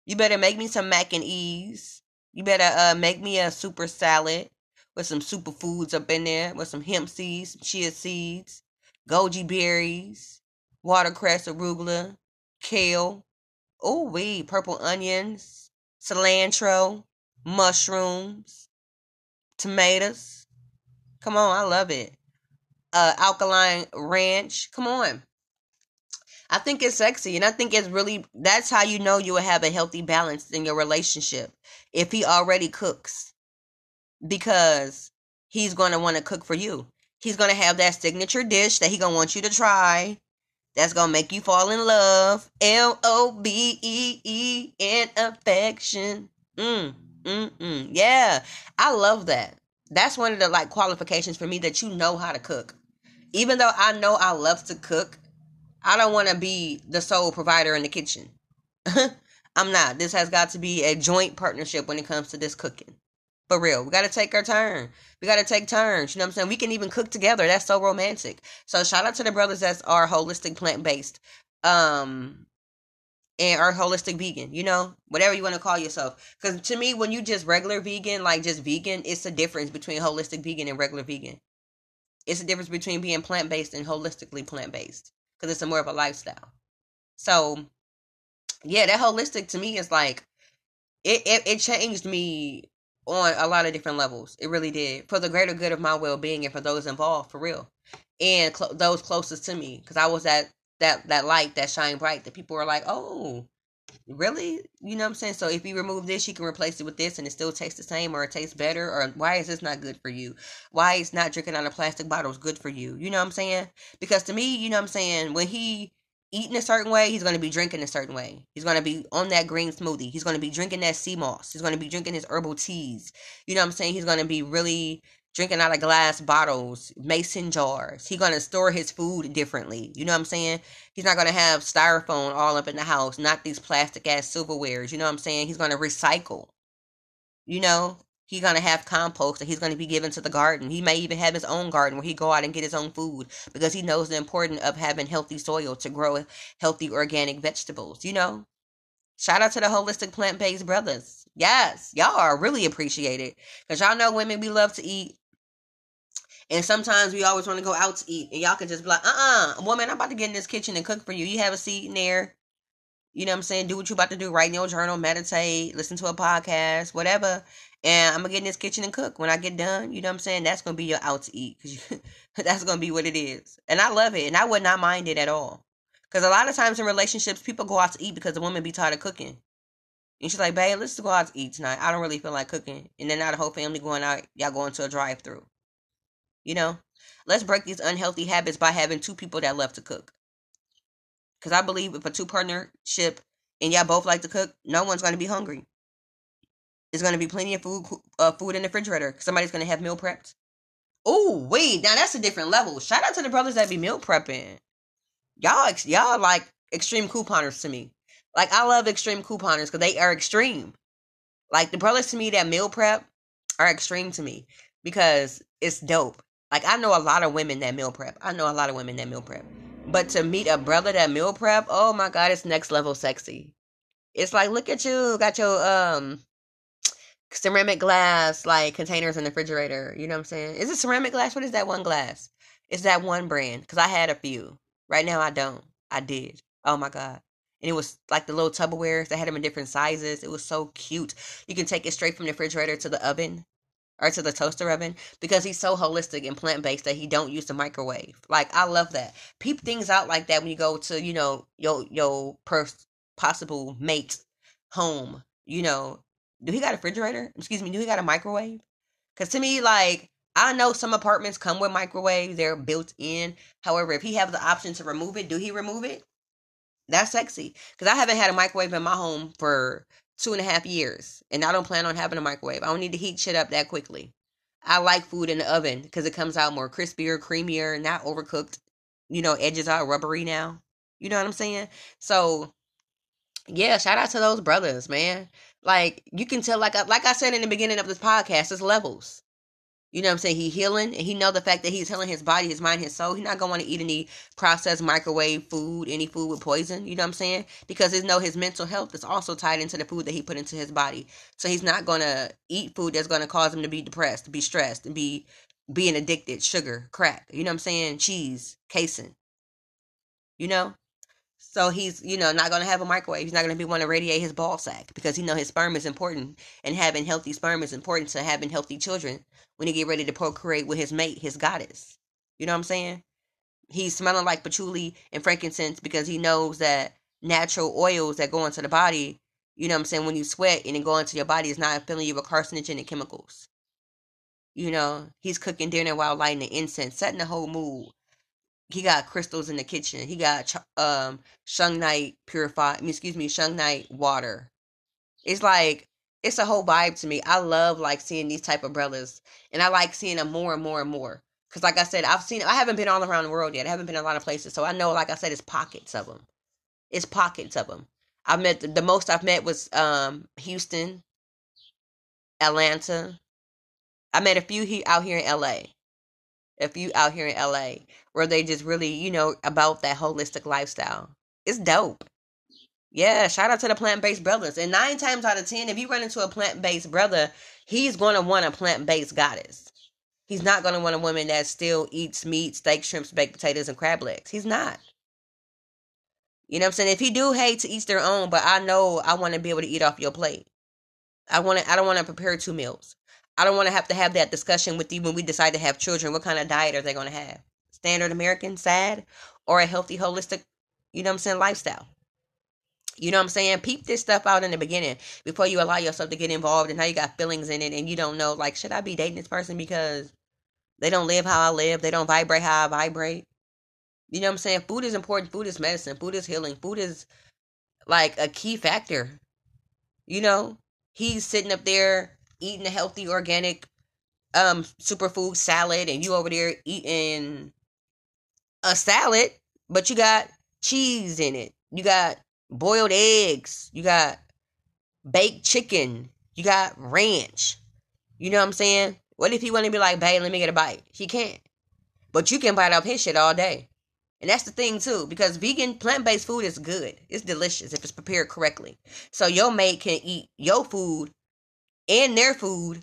You better make me some mac and ease. You better uh make me a super salad with some superfoods up in there with some hemp seeds, some chia seeds, goji berries, watercress, arugula, kale, oh wee, purple onions, cilantro, mushrooms, tomatoes. Come on, I love it. Uh, alkaline ranch. Come on. I think it's sexy and I think it's really that's how you know you will have a healthy balance in your relationship. If he already cooks because he's going to want to cook for you. He's going to have that signature dish that he's going to want you to try. That's going to make you fall in love. L O B E E in affection. Mm, mm, mm. Yeah. I love that. That's one of the like qualifications for me that you know how to cook. Even though I know I love to cook, I don't want to be the sole provider in the kitchen. I'm not. This has got to be a joint partnership when it comes to this cooking. For real. We gotta take our turn. We gotta take turns. You know what I'm saying? We can even cook together. That's so romantic. So shout out to the brothers that are holistic plant based. Um and are holistic vegan, you know, whatever you want to call yourself. Because to me, when you just regular vegan, like just vegan, it's a difference between holistic vegan and regular vegan. It's a difference between being plant based and holistically plant based because it's a more of a lifestyle. So, yeah, that holistic to me is like it, it. It changed me on a lot of different levels. It really did for the greater good of my well being and for those involved, for real, and cl- those closest to me, because I was that that that light that shine bright that people were like, oh, really? You know what I'm saying? So if you remove this, you can replace it with this, and it still tastes the same, or it tastes better, or why is this not good for you? Why is not drinking out of plastic bottles good for you? You know what I'm saying? Because to me, you know what I'm saying, when he eating a certain way, he's going to be drinking a certain way. He's going to be on that green smoothie. He's going to be drinking that sea moss. He's going to be drinking his herbal teas. You know what I'm saying? He's going to be really drinking out of glass bottles, mason jars. He's going to store his food differently. You know what I'm saying? He's not going to have styrofoam all up in the house, not these plastic ass silverwares. You know what I'm saying? He's going to recycle. You know, he's to have compost that he's to be given to the garden. He may even have his own garden where he go out and get his own food because he knows the importance of having healthy soil to grow healthy organic vegetables, you know? Shout out to the holistic plant-based brothers. Yes, y'all are really appreciated cuz y'all know women we love to eat. And sometimes we always want to go out to eat and y'all can just be like, "Uh-uh, woman, I'm about to get in this kitchen and cook for you. You have a seat in there. You know what I'm saying? Do what you're about to do. Write in your journal, meditate, listen to a podcast, whatever and I'm gonna get in this kitchen and cook. When I get done, you know what I'm saying? That's gonna be your out to eat because that's gonna be what it is. And I love it, and I would not mind it at all. Because a lot of times in relationships, people go out to eat because the woman be tired of cooking. And she's like, babe, let's go out to eat tonight. I don't really feel like cooking. And then now the whole family going out, y'all going to a drive through. You know? Let's break these unhealthy habits by having two people that love to cook. Because I believe if a two partnership and y'all both like to cook, no one's to be hungry. There's going to be plenty of food uh, food in the refrigerator. Somebody's going to have meal prepped. Oh, wait. Now that's a different level. Shout out to the brothers that be meal prepping. Y'all, y'all like extreme couponers to me. Like, I love extreme couponers because they are extreme. Like, the brothers to me that meal prep are extreme to me because it's dope. Like, I know a lot of women that meal prep. I know a lot of women that meal prep. But to meet a brother that meal prep, oh my god, it's next level sexy. It's like, look at you, got your um ceramic glass like containers in the refrigerator. You know what I'm saying? Is it ceramic glass? What is that one glass? It's that one brand because I had a few. Right now I don't. I did. Oh my god. And it was like the little Tupperwares. They had them in different sizes. It was so cute. You can take it straight from the refrigerator to the oven or to the toaster oven because he's so holistic and plant based that he don't use the microwave. Like I love that. Peep things out like that when you go to you know your your pers- possible mate home. You know, do he got a refrigerator? Excuse me, do he got a microwave? Because to me, like I know some apartments come with microwaves; they're built in. However, if he has the option to remove it, do he remove it? That's sexy. Because I haven't had a microwave in my home for two and a half years, and I don't plan on having a microwave. I don't need to heat shit up that quickly. I like food in the oven because it comes out more crispier, creamier, not overcooked. You know, edges are rubbery now. You know what I'm saying? So, yeah, shout out to those brothers, man. Like you can tell, like I, like I said in the beginning of this podcast, it's levels. You know what I'm saying? He healing and he know the fact that he's healing his body, his mind, his soul. He's not gonna eat any processed microwave food, any food with poison. You know what I'm saying? Because he know his mental health is also tied into the food that he put into his body. So he's not gonna eat food that's gonna cause him to be depressed, be stressed, and be being addicted, sugar, crack. You know what I'm saying? Cheese, casein. You know? So he's, you know, not going to have a microwave. He's not going to be want to radiate his ball sack because he know his sperm is important, and having healthy sperm is important to having healthy children when he get ready to procreate with his mate, his goddess. You know what I'm saying? He's smelling like patchouli and frankincense because he knows that natural oils that go into the body, you know what I'm saying, when you sweat and it go into your body is not filling you with carcinogenic chemicals. You know, he's cooking dinner while lighting the incense, setting the whole mood he got crystals in the kitchen. He got um shungite purified. excuse me, shungite water. It's like it's a whole vibe to me. I love like seeing these type of brothers, and I like seeing them more and more and more. Cause like I said, I've seen. I haven't been all around the world yet. I haven't been a lot of places, so I know. Like I said, it's pockets of them. It's pockets of them. I've met the, the most I've met was um Houston, Atlanta. I met a few he, out here in L.A a few out here in LA where they just really, you know, about that holistic lifestyle. It's dope. Yeah, shout out to the plant based brothers. And nine times out of ten, if you run into a plant based brother, he's gonna want a plant based goddess. He's not gonna want a woman that still eats meat, steak, shrimps, baked potatoes, and crab legs. He's not. You know what I'm saying? If he do hate to each their own, but I know I want to be able to eat off your plate. I want to. I don't want to prepare two meals. I don't want to have to have that discussion with you when we decide to have children. What kind of diet are they going to have? Standard American, sad, or a healthy, holistic, you know what I'm saying, lifestyle? You know what I'm saying? Peep this stuff out in the beginning before you allow yourself to get involved and now you got feelings in it and you don't know, like, should I be dating this person because they don't live how I live? They don't vibrate how I vibrate? You know what I'm saying? Food is important. Food is medicine. Food is healing. Food is like a key factor. You know, he's sitting up there eating a healthy organic um superfood salad and you over there eating a salad, but you got cheese in it. You got boiled eggs. You got baked chicken. You got ranch. You know what I'm saying? What if he want to be like, babe, let me get a bite? He can't. But you can bite off his shit all day. And that's the thing too, because vegan plant-based food is good. It's delicious if it's prepared correctly. So your mate can eat your food and their food,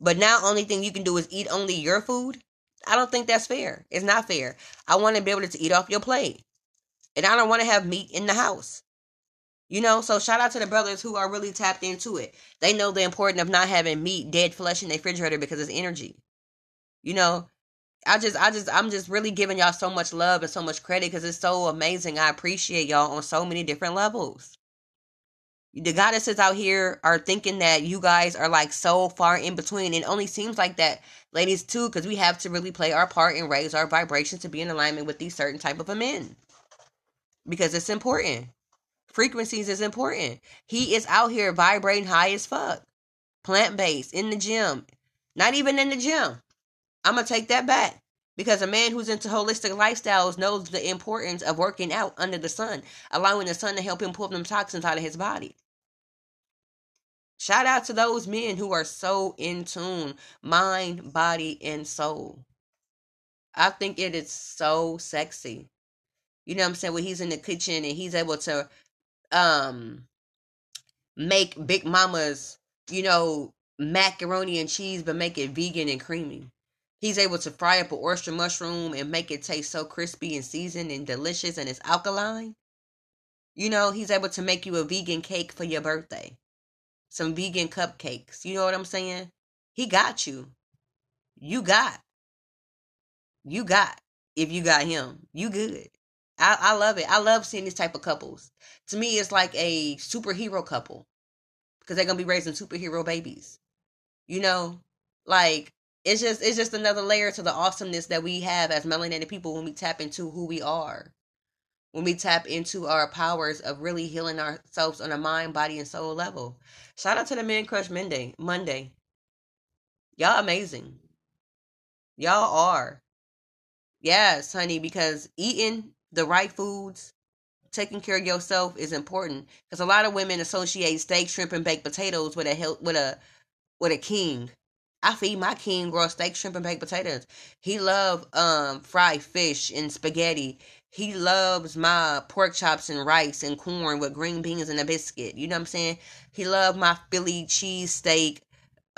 but now only thing you can do is eat only your food. I don't think that's fair. It's not fair. I want to be able to eat off your plate. And I don't want to have meat in the house. You know, so shout out to the brothers who are really tapped into it. They know the importance of not having meat, dead flesh in the refrigerator because it's energy. You know, I just, I just, I'm just really giving y'all so much love and so much credit because it's so amazing. I appreciate y'all on so many different levels the goddesses out here are thinking that you guys are like so far in between. It only seems like that, ladies, too, because we have to really play our part and raise our vibrations to be in alignment with these certain type of men. because it's important. Frequencies is important. He is out here vibrating high as fuck. Plant based in the gym. Not even in the gym. I'm going to take that back. Because a man who's into holistic lifestyles knows the importance of working out under the sun, allowing the sun to help him pull them toxins out of his body. Shout out to those men who are so in tune, mind, body, and soul. I think it is so sexy. You know what I'm saying? When he's in the kitchen and he's able to um make Big Mama's, you know, macaroni and cheese, but make it vegan and creamy. He's able to fry up an oyster mushroom and make it taste so crispy and seasoned and delicious and it's alkaline. You know, he's able to make you a vegan cake for your birthday some vegan cupcakes. You know what I'm saying? He got you. You got. You got. If you got him, you good. I, I love it. I love seeing this type of couples. To me, it's like a superhero couple because they're gonna be raising superhero babies. You know, like it's just it's just another layer to the awesomeness that we have as melanated people when we tap into who we are when we tap into our powers of really healing ourselves on a mind, body, and soul level. Shout out to the Man Crush Monday. Monday. Y'all amazing. Y'all are. Yes, honey, because eating the right foods, taking care of yourself is important. Because a lot of women associate steak, shrimp, and baked potatoes with a with a with a king. I feed my king raw steak, shrimp, and baked potatoes. He love um fried fish and spaghetti. He loves my pork chops and rice and corn with green beans and a biscuit. You know what I'm saying? He loved my Philly cheese steak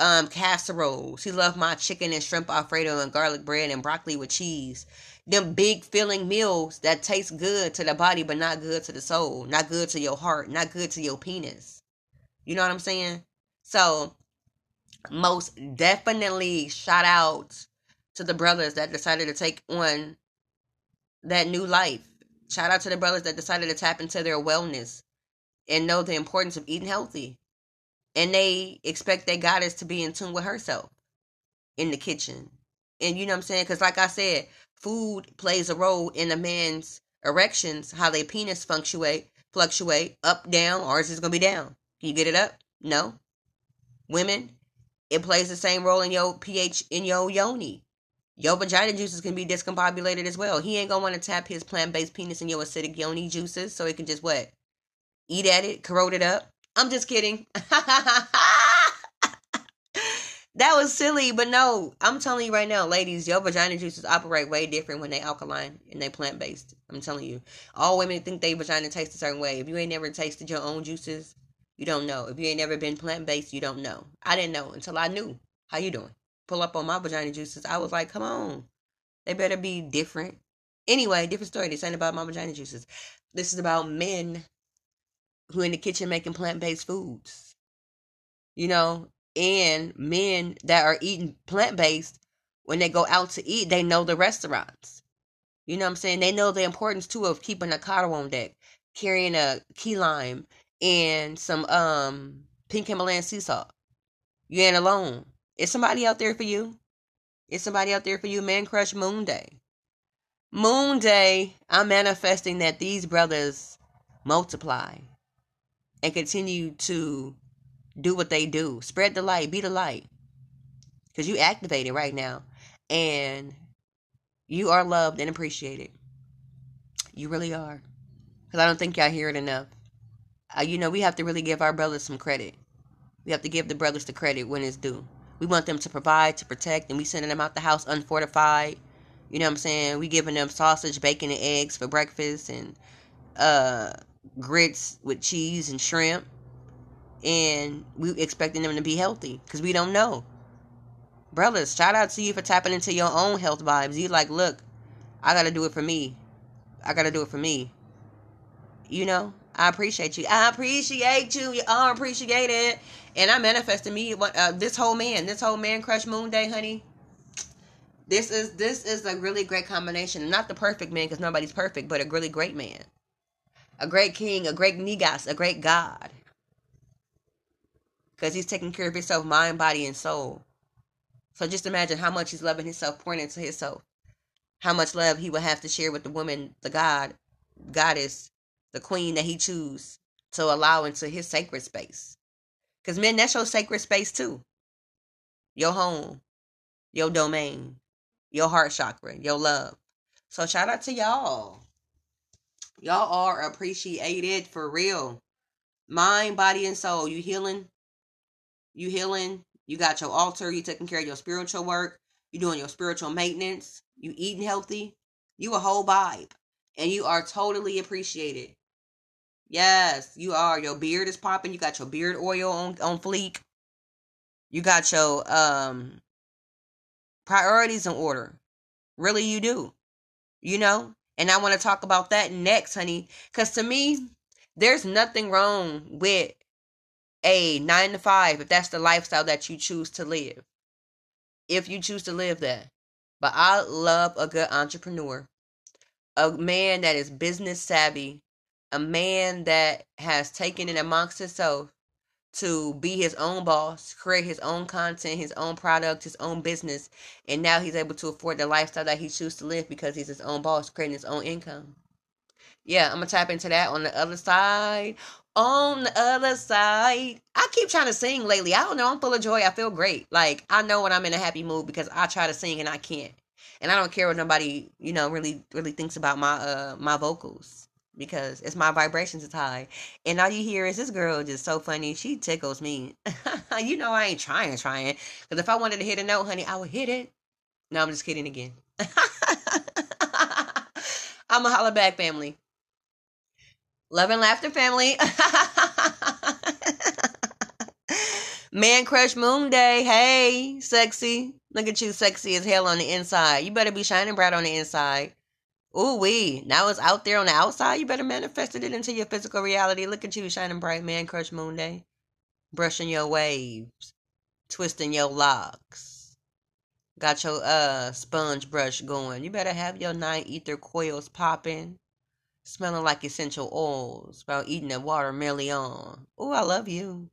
um casseroles. He loved my chicken and shrimp alfredo and garlic bread and broccoli with cheese. Them big filling meals that taste good to the body but not good to the soul, not good to your heart, not good to your penis. You know what I'm saying? So most definitely shout out to the brothers that decided to take on that new life. Shout out to the brothers that decided to tap into their wellness and know the importance of eating healthy. And they expect their goddess to be in tune with herself in the kitchen. And you know what I'm saying? Because, like I said, food plays a role in a man's erections, how their penis fluctuate, fluctuate up, down, or is going to be down? Can you get it up? No. Women, it plays the same role in your pH in your yoni. Your vagina juices can be discombobulated as well. He ain't gonna want to tap his plant based penis in your acidic yoni juices so he can just what? Eat at it, corrode it up. I'm just kidding. that was silly, but no, I'm telling you right now, ladies, your vagina juices operate way different when they alkaline and they plant based. I'm telling you. All women think they vagina tastes a certain way. If you ain't never tasted your own juices, you don't know. If you ain't never been plant based, you don't know. I didn't know until I knew. How you doing? Pull up on my vagina juices. I was like, come on. They better be different. Anyway, different story. This ain't about my vagina juices. This is about men who in the kitchen making plant based foods. You know, and men that are eating plant based when they go out to eat, they know the restaurants. You know what I'm saying? They know the importance too of keeping a cottle on deck, carrying a key lime, and some um pink Himalayan sea salt. You ain't alone. Is somebody out there for you? Is somebody out there for you? Man Crush Moon Day. Moon Day, I'm manifesting that these brothers multiply and continue to do what they do. Spread the light, be the light. Because you activated right now. And you are loved and appreciated. You really are. Because I don't think y'all hear it enough uh, you know, we have to really give our brothers some credit. We have to give the brothers the credit when it's due. We want them to provide, to protect, and we sending them out the house unfortified. You know what I'm saying? We giving them sausage, bacon, and eggs for breakfast, and uh, grits with cheese and shrimp, and we expecting them to be healthy because we don't know. Brothers, shout out to you for tapping into your own health vibes. You like, look, I gotta do it for me. I gotta do it for me. You know, I appreciate you. I appreciate you. You are appreciated. And I manifested me uh, this whole man, this whole man crush moon day, honey. This is this is a really great combination. Not the perfect man because nobody's perfect, but a really great man. A great king, a great negus, a great God. Because he's taking care of himself, mind, body, and soul. So just imagine how much he's loving himself, pouring into himself. How much love he will have to share with the woman, the God, goddess, the queen that he choose to allow into his sacred space. Because, men, that's your sacred space too. Your home, your domain, your heart chakra, your love. So, shout out to y'all. Y'all are appreciated for real. Mind, body, and soul. You healing. You healing. You got your altar. You taking care of your spiritual work. You doing your spiritual maintenance. You eating healthy. You a whole vibe. And you are totally appreciated. Yes, you are. Your beard is popping. You got your beard oil on, on fleek. You got your um priorities in order. Really, you do. You know? And I want to talk about that next, honey. Because to me, there's nothing wrong with a nine to five if that's the lifestyle that you choose to live. If you choose to live that. But I love a good entrepreneur, a man that is business savvy, a man that has taken it amongst himself to be his own boss, create his own content, his own product, his own business, and now he's able to afford the lifestyle that he chooses to live because he's his own boss, creating his own income. Yeah, I'm gonna tap into that on the other side. On the other side, I keep trying to sing lately. I don't know. I'm full of joy. I feel great. Like I know when I'm in a happy mood because I try to sing and I can't, and I don't care what nobody, you know, really really thinks about my uh my vocals because it's my vibrations is high. And all you hear is this girl just so funny. She tickles me. you know I ain't trying, trying. Because if I wanted to hit a note, honey, I would hit it. No, I'm just kidding again. I'm a holla back family. Love and laughter family. Man Crush Moon Day. Hey, sexy. Look at you, sexy as hell on the inside. You better be shining bright on the inside. Ooh wee. Now it's out there on the outside. You better manifest it into your physical reality. Look at you, shining bright, man crush moon day. Brushing your waves. Twisting your locks. Got your uh sponge brush going. You better have your nine ether coils popping. Smelling like essential oils. while eating a watermelon. Ooh, I love you.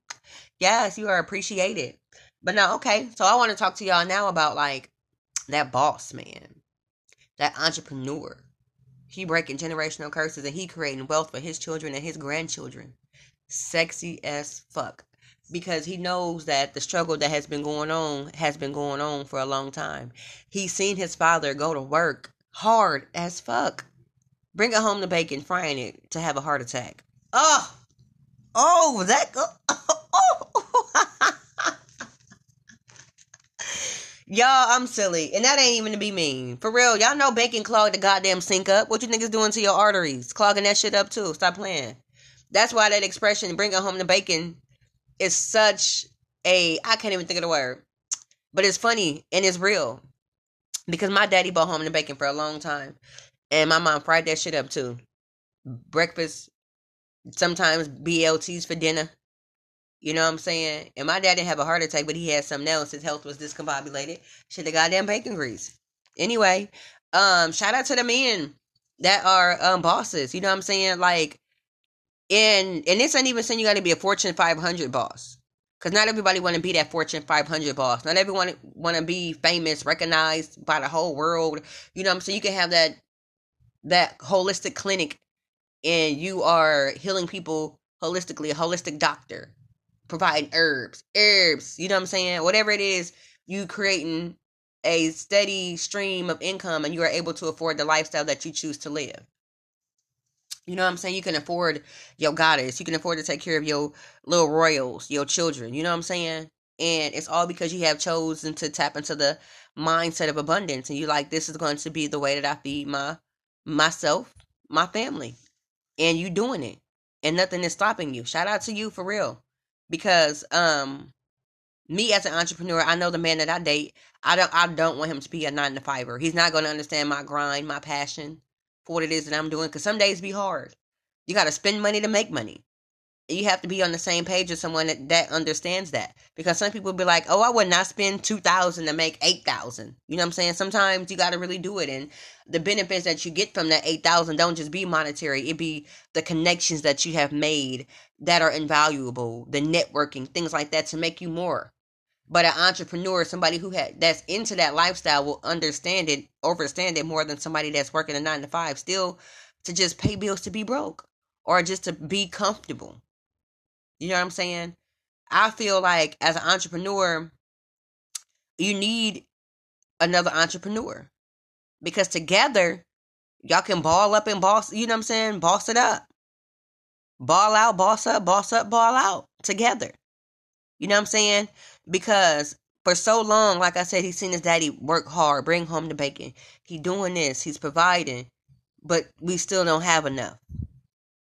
Yes, you are appreciated. But now, okay, so I want to talk to y'all now about like that boss man, that entrepreneur, he breaking generational curses and he creating wealth for his children and his grandchildren. Sexy as fuck. Because he knows that the struggle that has been going on has been going on for a long time. He's seen his father go to work hard as fuck. Bring it home to bacon, frying it to have a heart attack. Oh, oh, that go. Oh. Y'all, I'm silly. And that ain't even to be mean. For real, y'all know bacon clog the goddamn sink up. What you niggas doing to your arteries? Clogging that shit up too. Stop playing. That's why that expression, bringing home the bacon, is such a, I can't even think of the word. But it's funny and it's real. Because my daddy bought home the bacon for a long time. And my mom fried that shit up too. Breakfast, sometimes BLTs for dinner. You know what I'm saying? And my dad didn't have a heart attack, but he had something else. His health was discombobulated. Shit, the goddamn bacon grease. Anyway, um, shout out to the men that are um bosses. You know what I'm saying? Like, and and this ain't even saying you got to be a Fortune 500 boss, because not everybody want to be that Fortune 500 boss. Not everyone want to be famous, recognized by the whole world. You know what I'm saying? You can have that that holistic clinic, and you are healing people holistically, a holistic doctor providing herbs, herbs, you know what I'm saying? Whatever it is, you creating a steady stream of income and you are able to afford the lifestyle that you choose to live. You know what I'm saying? You can afford your goddess. You can afford to take care of your little royals, your children. You know what I'm saying? And it's all because you have chosen to tap into the mindset of abundance and you're like this is going to be the way that I feed my myself, my family. And you doing it. And nothing is stopping you. Shout out to you for real because um me as an entrepreneur, I know the man that I date, I don't I don't want him to be a nine to fiver. He's not going to understand my grind, my passion for what it is that I'm doing. Because some days be hard. You got to spend money to make money you have to be on the same page with someone that, that understands that. Because some people be like oh i would not spend 2000 to make 8000 you know what i'm saying? Sometimes you got to really do it and the benefits that you get from that 8000 don't just be monetary. It be the connections that you have made that are invaluable the networking things like that to make you more. But an entrepreneur somebody who had that's into that lifestyle will understand it understand it more than somebody that's working a nine to five still to just pay bills to be broke or just to be comfortable. You know what I'm saying? I feel like as an entrepreneur, you need another entrepreneur because together y'all can ball up and boss, you know what I'm saying? Boss it up. Ball out, boss up, boss up, ball out together. You know what I'm saying? Because for so long, like I said, he's seen his daddy work hard, bring home the bacon. He doing this, he's providing, but we still don't have enough.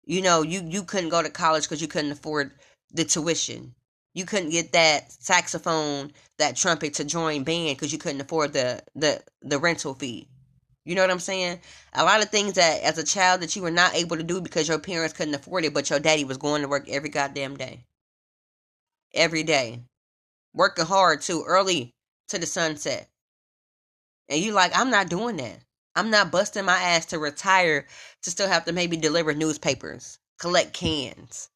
You know, you you couldn't go to college because you couldn't afford the tuition. You couldn't get that saxophone, that trumpet to join band because you couldn't afford the the the rental fee. You know what I'm saying? A lot of things that as a child that you were not able to do because your parents couldn't afford it, but your daddy was going to work every goddamn day. Every day. Working hard too, early to the sunset. And you like, I'm not doing that. I'm not busting my ass to retire to still have to maybe deliver newspapers, collect cans.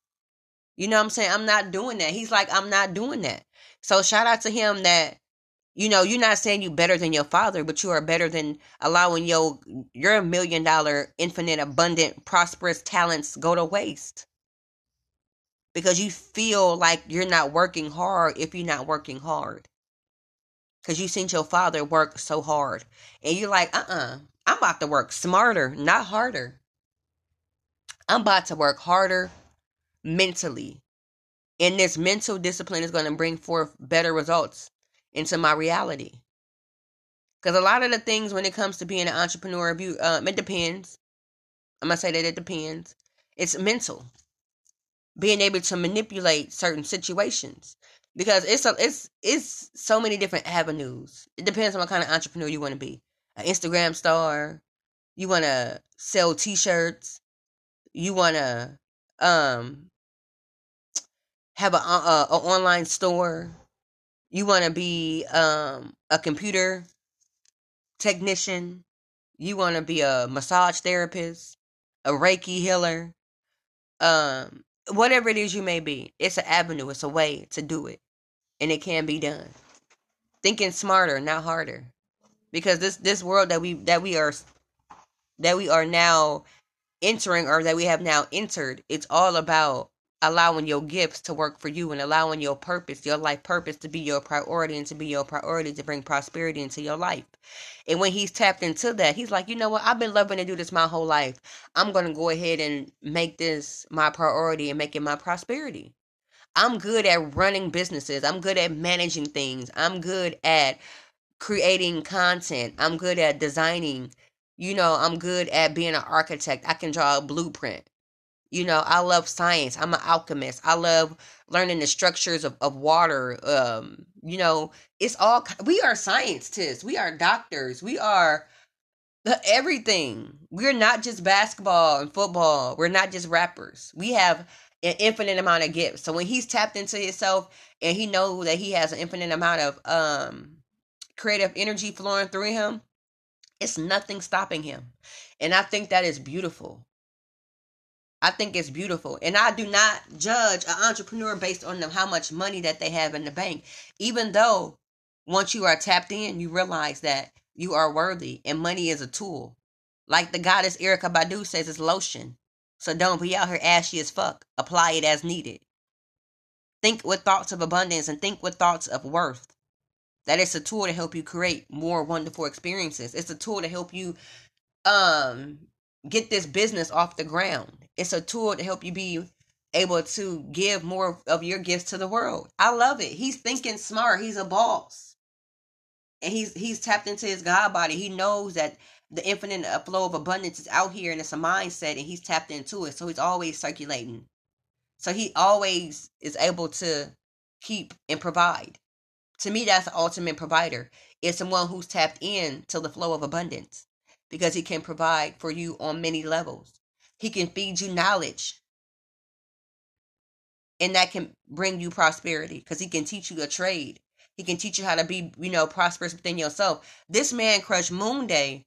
You know what I'm saying? I'm not doing that. He's like, I'm not doing that. So shout out to him that you know, you're not saying you're better than your father, but you are better than allowing your your million dollar, infinite, abundant, prosperous talents go to waste. Because you feel like you're not working hard if you're not working hard. Because you seen your father work so hard. And you're like, uh uh-uh, uh, i am about to work smarter, not harder. I'm about to work harder mentally. And this mental discipline is going to bring forth better results into my reality. Because a lot of the things when it comes to being an entrepreneur, um, it depends. I'm going to say that it depends. It's mental. Being able to manipulate certain situations. Because it's it's it's so many different avenues. It depends on what kind of entrepreneur you want to be. An Instagram star, you want to sell t-shirts, you want to um have a, a, a online store, you want to be um, a computer technician, you want to be a massage therapist, a Reiki healer, um, whatever it is you may be, it's an avenue, it's a way to do it, and it can be done. Thinking smarter, not harder, because this this world that we that we are that we are now entering or that we have now entered, it's all about allowing your gifts to work for you and allowing your purpose, your life purpose to be your priority and to be your priority to bring prosperity into your life. And when he's tapped into that, he's like, you know what? I've been loving to do this my whole life. I'm going to go ahead and make this my priority and make it my prosperity. I'm good at running businesses. I'm good at managing things. I'm good at creating content. I'm good at designing. You know, I'm good at being an architect. I can draw a blueprint. You know, I love science. I'm an alchemist. I love learning the structures of, of water. Um, you know, it's all we are scientists. We are doctors. We are everything. We're not just basketball and football. We're not just rappers. We have an infinite amount of gifts. So when he's tapped into himself and he knows that he has an infinite amount of um creative energy flowing through him, it's nothing stopping him. And I think that is beautiful. I think it's beautiful. And I do not judge an entrepreneur based on the, how much money that they have in the bank. Even though once you are tapped in, you realize that you are worthy and money is a tool. Like the goddess Erykah Badu says, it's lotion. So don't be out here ashy as fuck. Apply it as needed. Think with thoughts of abundance and think with thoughts of worth. That is a tool to help you create more wonderful experiences. It's a tool to help you um get this business off the ground. It's a tool to help you be able to give more of your gifts to the world. I love it. He's thinking smart. He's a boss. And he's he's tapped into his God body. He knows that the infinite flow of abundance is out here and it's a mindset and he's tapped into it. So he's always circulating. So he always is able to keep and provide. To me, that's the ultimate provider. It's someone who's tapped in to the flow of abundance because he can provide for you on many levels. He can feed you knowledge. And that can bring you prosperity because he can teach you a trade. He can teach you how to be, you know, prosperous within yourself. This man, Crush Moon Day,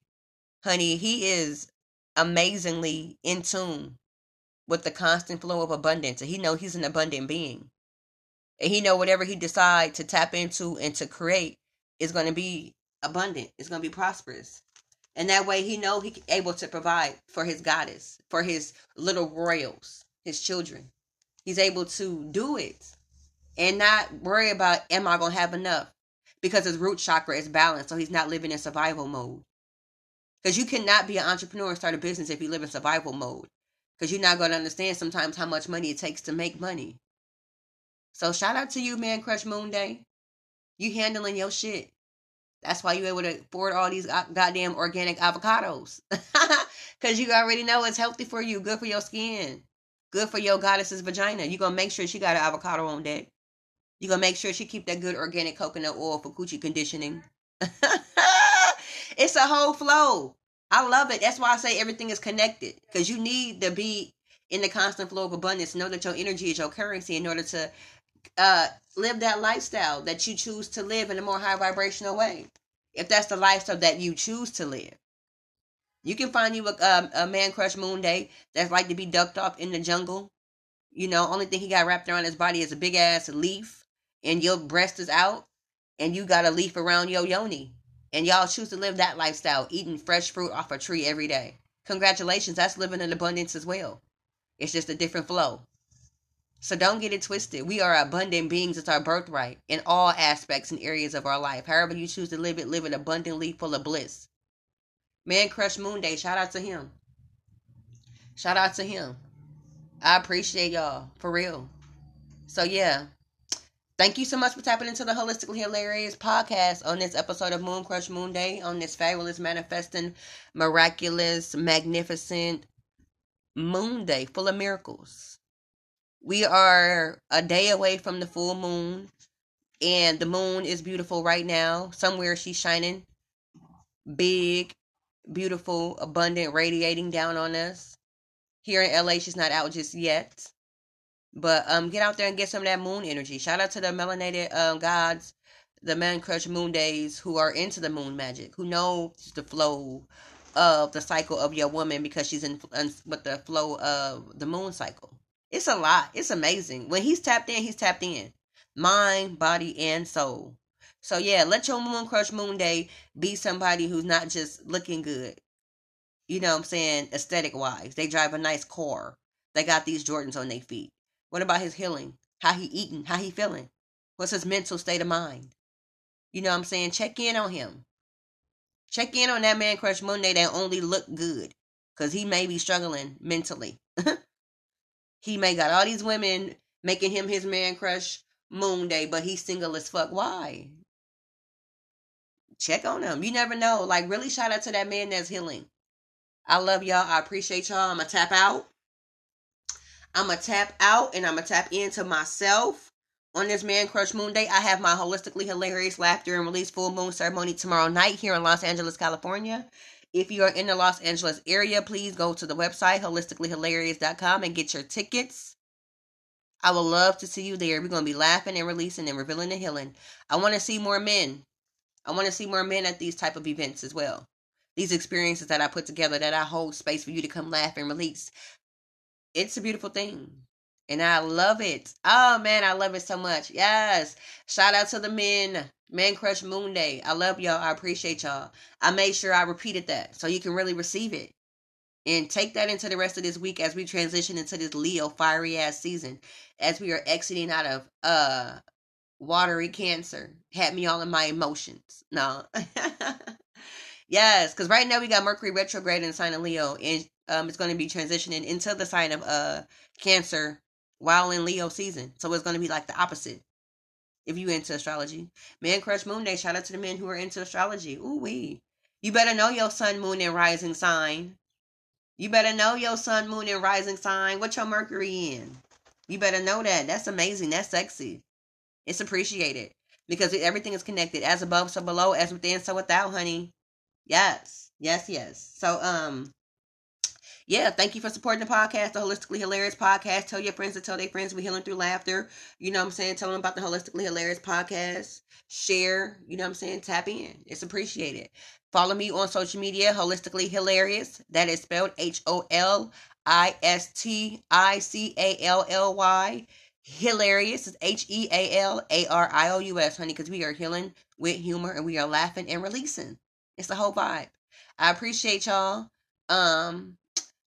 honey, he is amazingly in tune with the constant flow of abundance. And he know he's an abundant being. And he know whatever he decide to tap into and to create is going to be abundant. It's going to be prosperous. And that way he know he able to provide for his goddess, for his little royals, his children. He's able to do it and not worry about am I gonna have enough? Because his root chakra is balanced, so he's not living in survival mode. Because you cannot be an entrepreneur and start a business if you live in survival mode. Because you're not going to understand sometimes how much money it takes to make money. So shout out to you, man, Crush Moon Day. You handling your shit. That's why you able to afford all these goddamn organic avocados. Because you already know it's healthy for you, good for your skin, good for your goddess's vagina. you going to make sure she got an avocado on deck. you going to make sure she keep that good organic coconut oil for coochie conditioning. it's a whole flow. I love it. That's why I say everything is connected because you need to be in the constant flow of abundance. Know that your energy is your currency in order to uh, live that lifestyle that you choose to live in a more high vibrational way. If that's the lifestyle that you choose to live, you can find you a, um, a man crush moon day that's like to be ducked off in the jungle. You know, only thing he got wrapped around his body is a big ass leaf, and your breast is out, and you got a leaf around your yoni and y'all choose to live that lifestyle, eating fresh fruit off a tree every day. Congratulations, that's living in abundance as well. It's just a different flow. So don't get it twisted. We are abundant beings. It's our birthright in all aspects and areas of our life. However you choose to live it, live it abundantly, full of bliss. Man Crush Moon Day, shout out to him. Shout out to him. I appreciate y'all, for real. So yeah, Thank you so much for tapping into the Holistically Hilarious podcast on this episode of Moon Crush Moon Day, on this fabulous, manifesting, miraculous, magnificent Moon Day full of miracles. We are a day away from the full moon, and the moon is beautiful right now. Somewhere she's shining big, beautiful, abundant, radiating down on us. Here in LA, she's not out just yet. But um, get out there and get some of that moon energy. Shout out to the melanated um gods, the man crush moon days who are into the moon magic, who know the flow of the cycle of your woman because she's in with the flow of the moon cycle. It's a lot. It's amazing. When he's tapped in, he's tapped in. Mind, body, and soul. So yeah, let your moon crush moon day be somebody who's not just looking good. You know what I'm saying? Aesthetic wise. They drive a nice car. They got these Jordans on their feet. What about his healing? How he eating? How he feeling? What's his mental state of mind? You know what I'm saying? Check in on him. Check in on that man crush Monday that only look good. Cause he may be struggling mentally. he may got all these women making him his man crush moon day, but he's single as fuck. Why? Check on him. You never know. Like really shout out to that man that's healing. I love y'all. I appreciate y'all. I'ma tap out. I'm going to tap out and I'm going to tap into myself. On this Man Crush Moon Day, I have my holistically hilarious laughter and release full moon ceremony tomorrow night here in Los Angeles, California. If you are in the Los Angeles area, please go to the website holisticallyhilarious.com and get your tickets. I would love to see you there. We're going to be laughing and releasing and revealing and healing. I want to see more men. I want to see more men at these type of events as well. These experiences that I put together that I hold space for you to come laugh and release it's a beautiful thing. And I love it. Oh man, I love it so much. Yes. Shout out to the men. Man Crush Moon Day. I love y'all. I appreciate y'all. I made sure I repeated that so you can really receive it. And take that into the rest of this week as we transition into this Leo fiery ass season. As we are exiting out of uh watery cancer. Had me all in my emotions. No. yes, because right now we got Mercury retrograde in sign of Leo. And um, it's going to be transitioning into the sign of uh Cancer while in Leo season. So it's going to be like the opposite. If you into astrology, Man Crush Moon Day. Shout out to the men who are into astrology. Ooh wee. You better know your sun, moon, and rising sign. You better know your sun, moon, and rising sign. What your Mercury in? You better know that. That's amazing. That's sexy. It's appreciated because everything is connected. As above, so below. As within, so without, honey. Yes, yes, yes. So, um, yeah, thank you for supporting the podcast, the Holistically Hilarious Podcast. Tell your friends to tell their friends we're healing through laughter. You know what I'm saying? Tell them about the Holistically Hilarious Podcast. Share, you know what I'm saying? Tap in. It's appreciated. Follow me on social media, Holistically Hilarious. That is spelled H O L I S T I C A L L Y. Hilarious is H E A L A R I O U S, honey, because we are healing with humor and we are laughing and releasing. It's the whole vibe. I appreciate y'all. Um,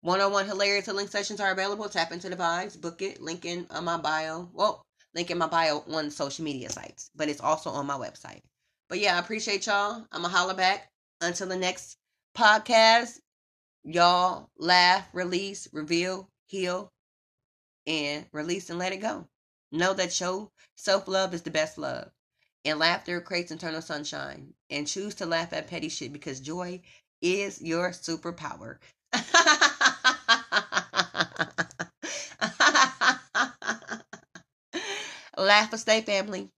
one-on-one oh hilarious healing sessions are available. Tap into the vibes, book it. Link in on my bio. Well, link in my bio on social media sites, but it's also on my website. But yeah, I appreciate y'all. I'm gonna holla back until the next podcast. Y'all laugh, release, reveal, heal, and release and let it go. Know that your self love is the best love. And laughter creates internal sunshine. And choose to laugh at petty shit because joy is your superpower. laugh or stay family.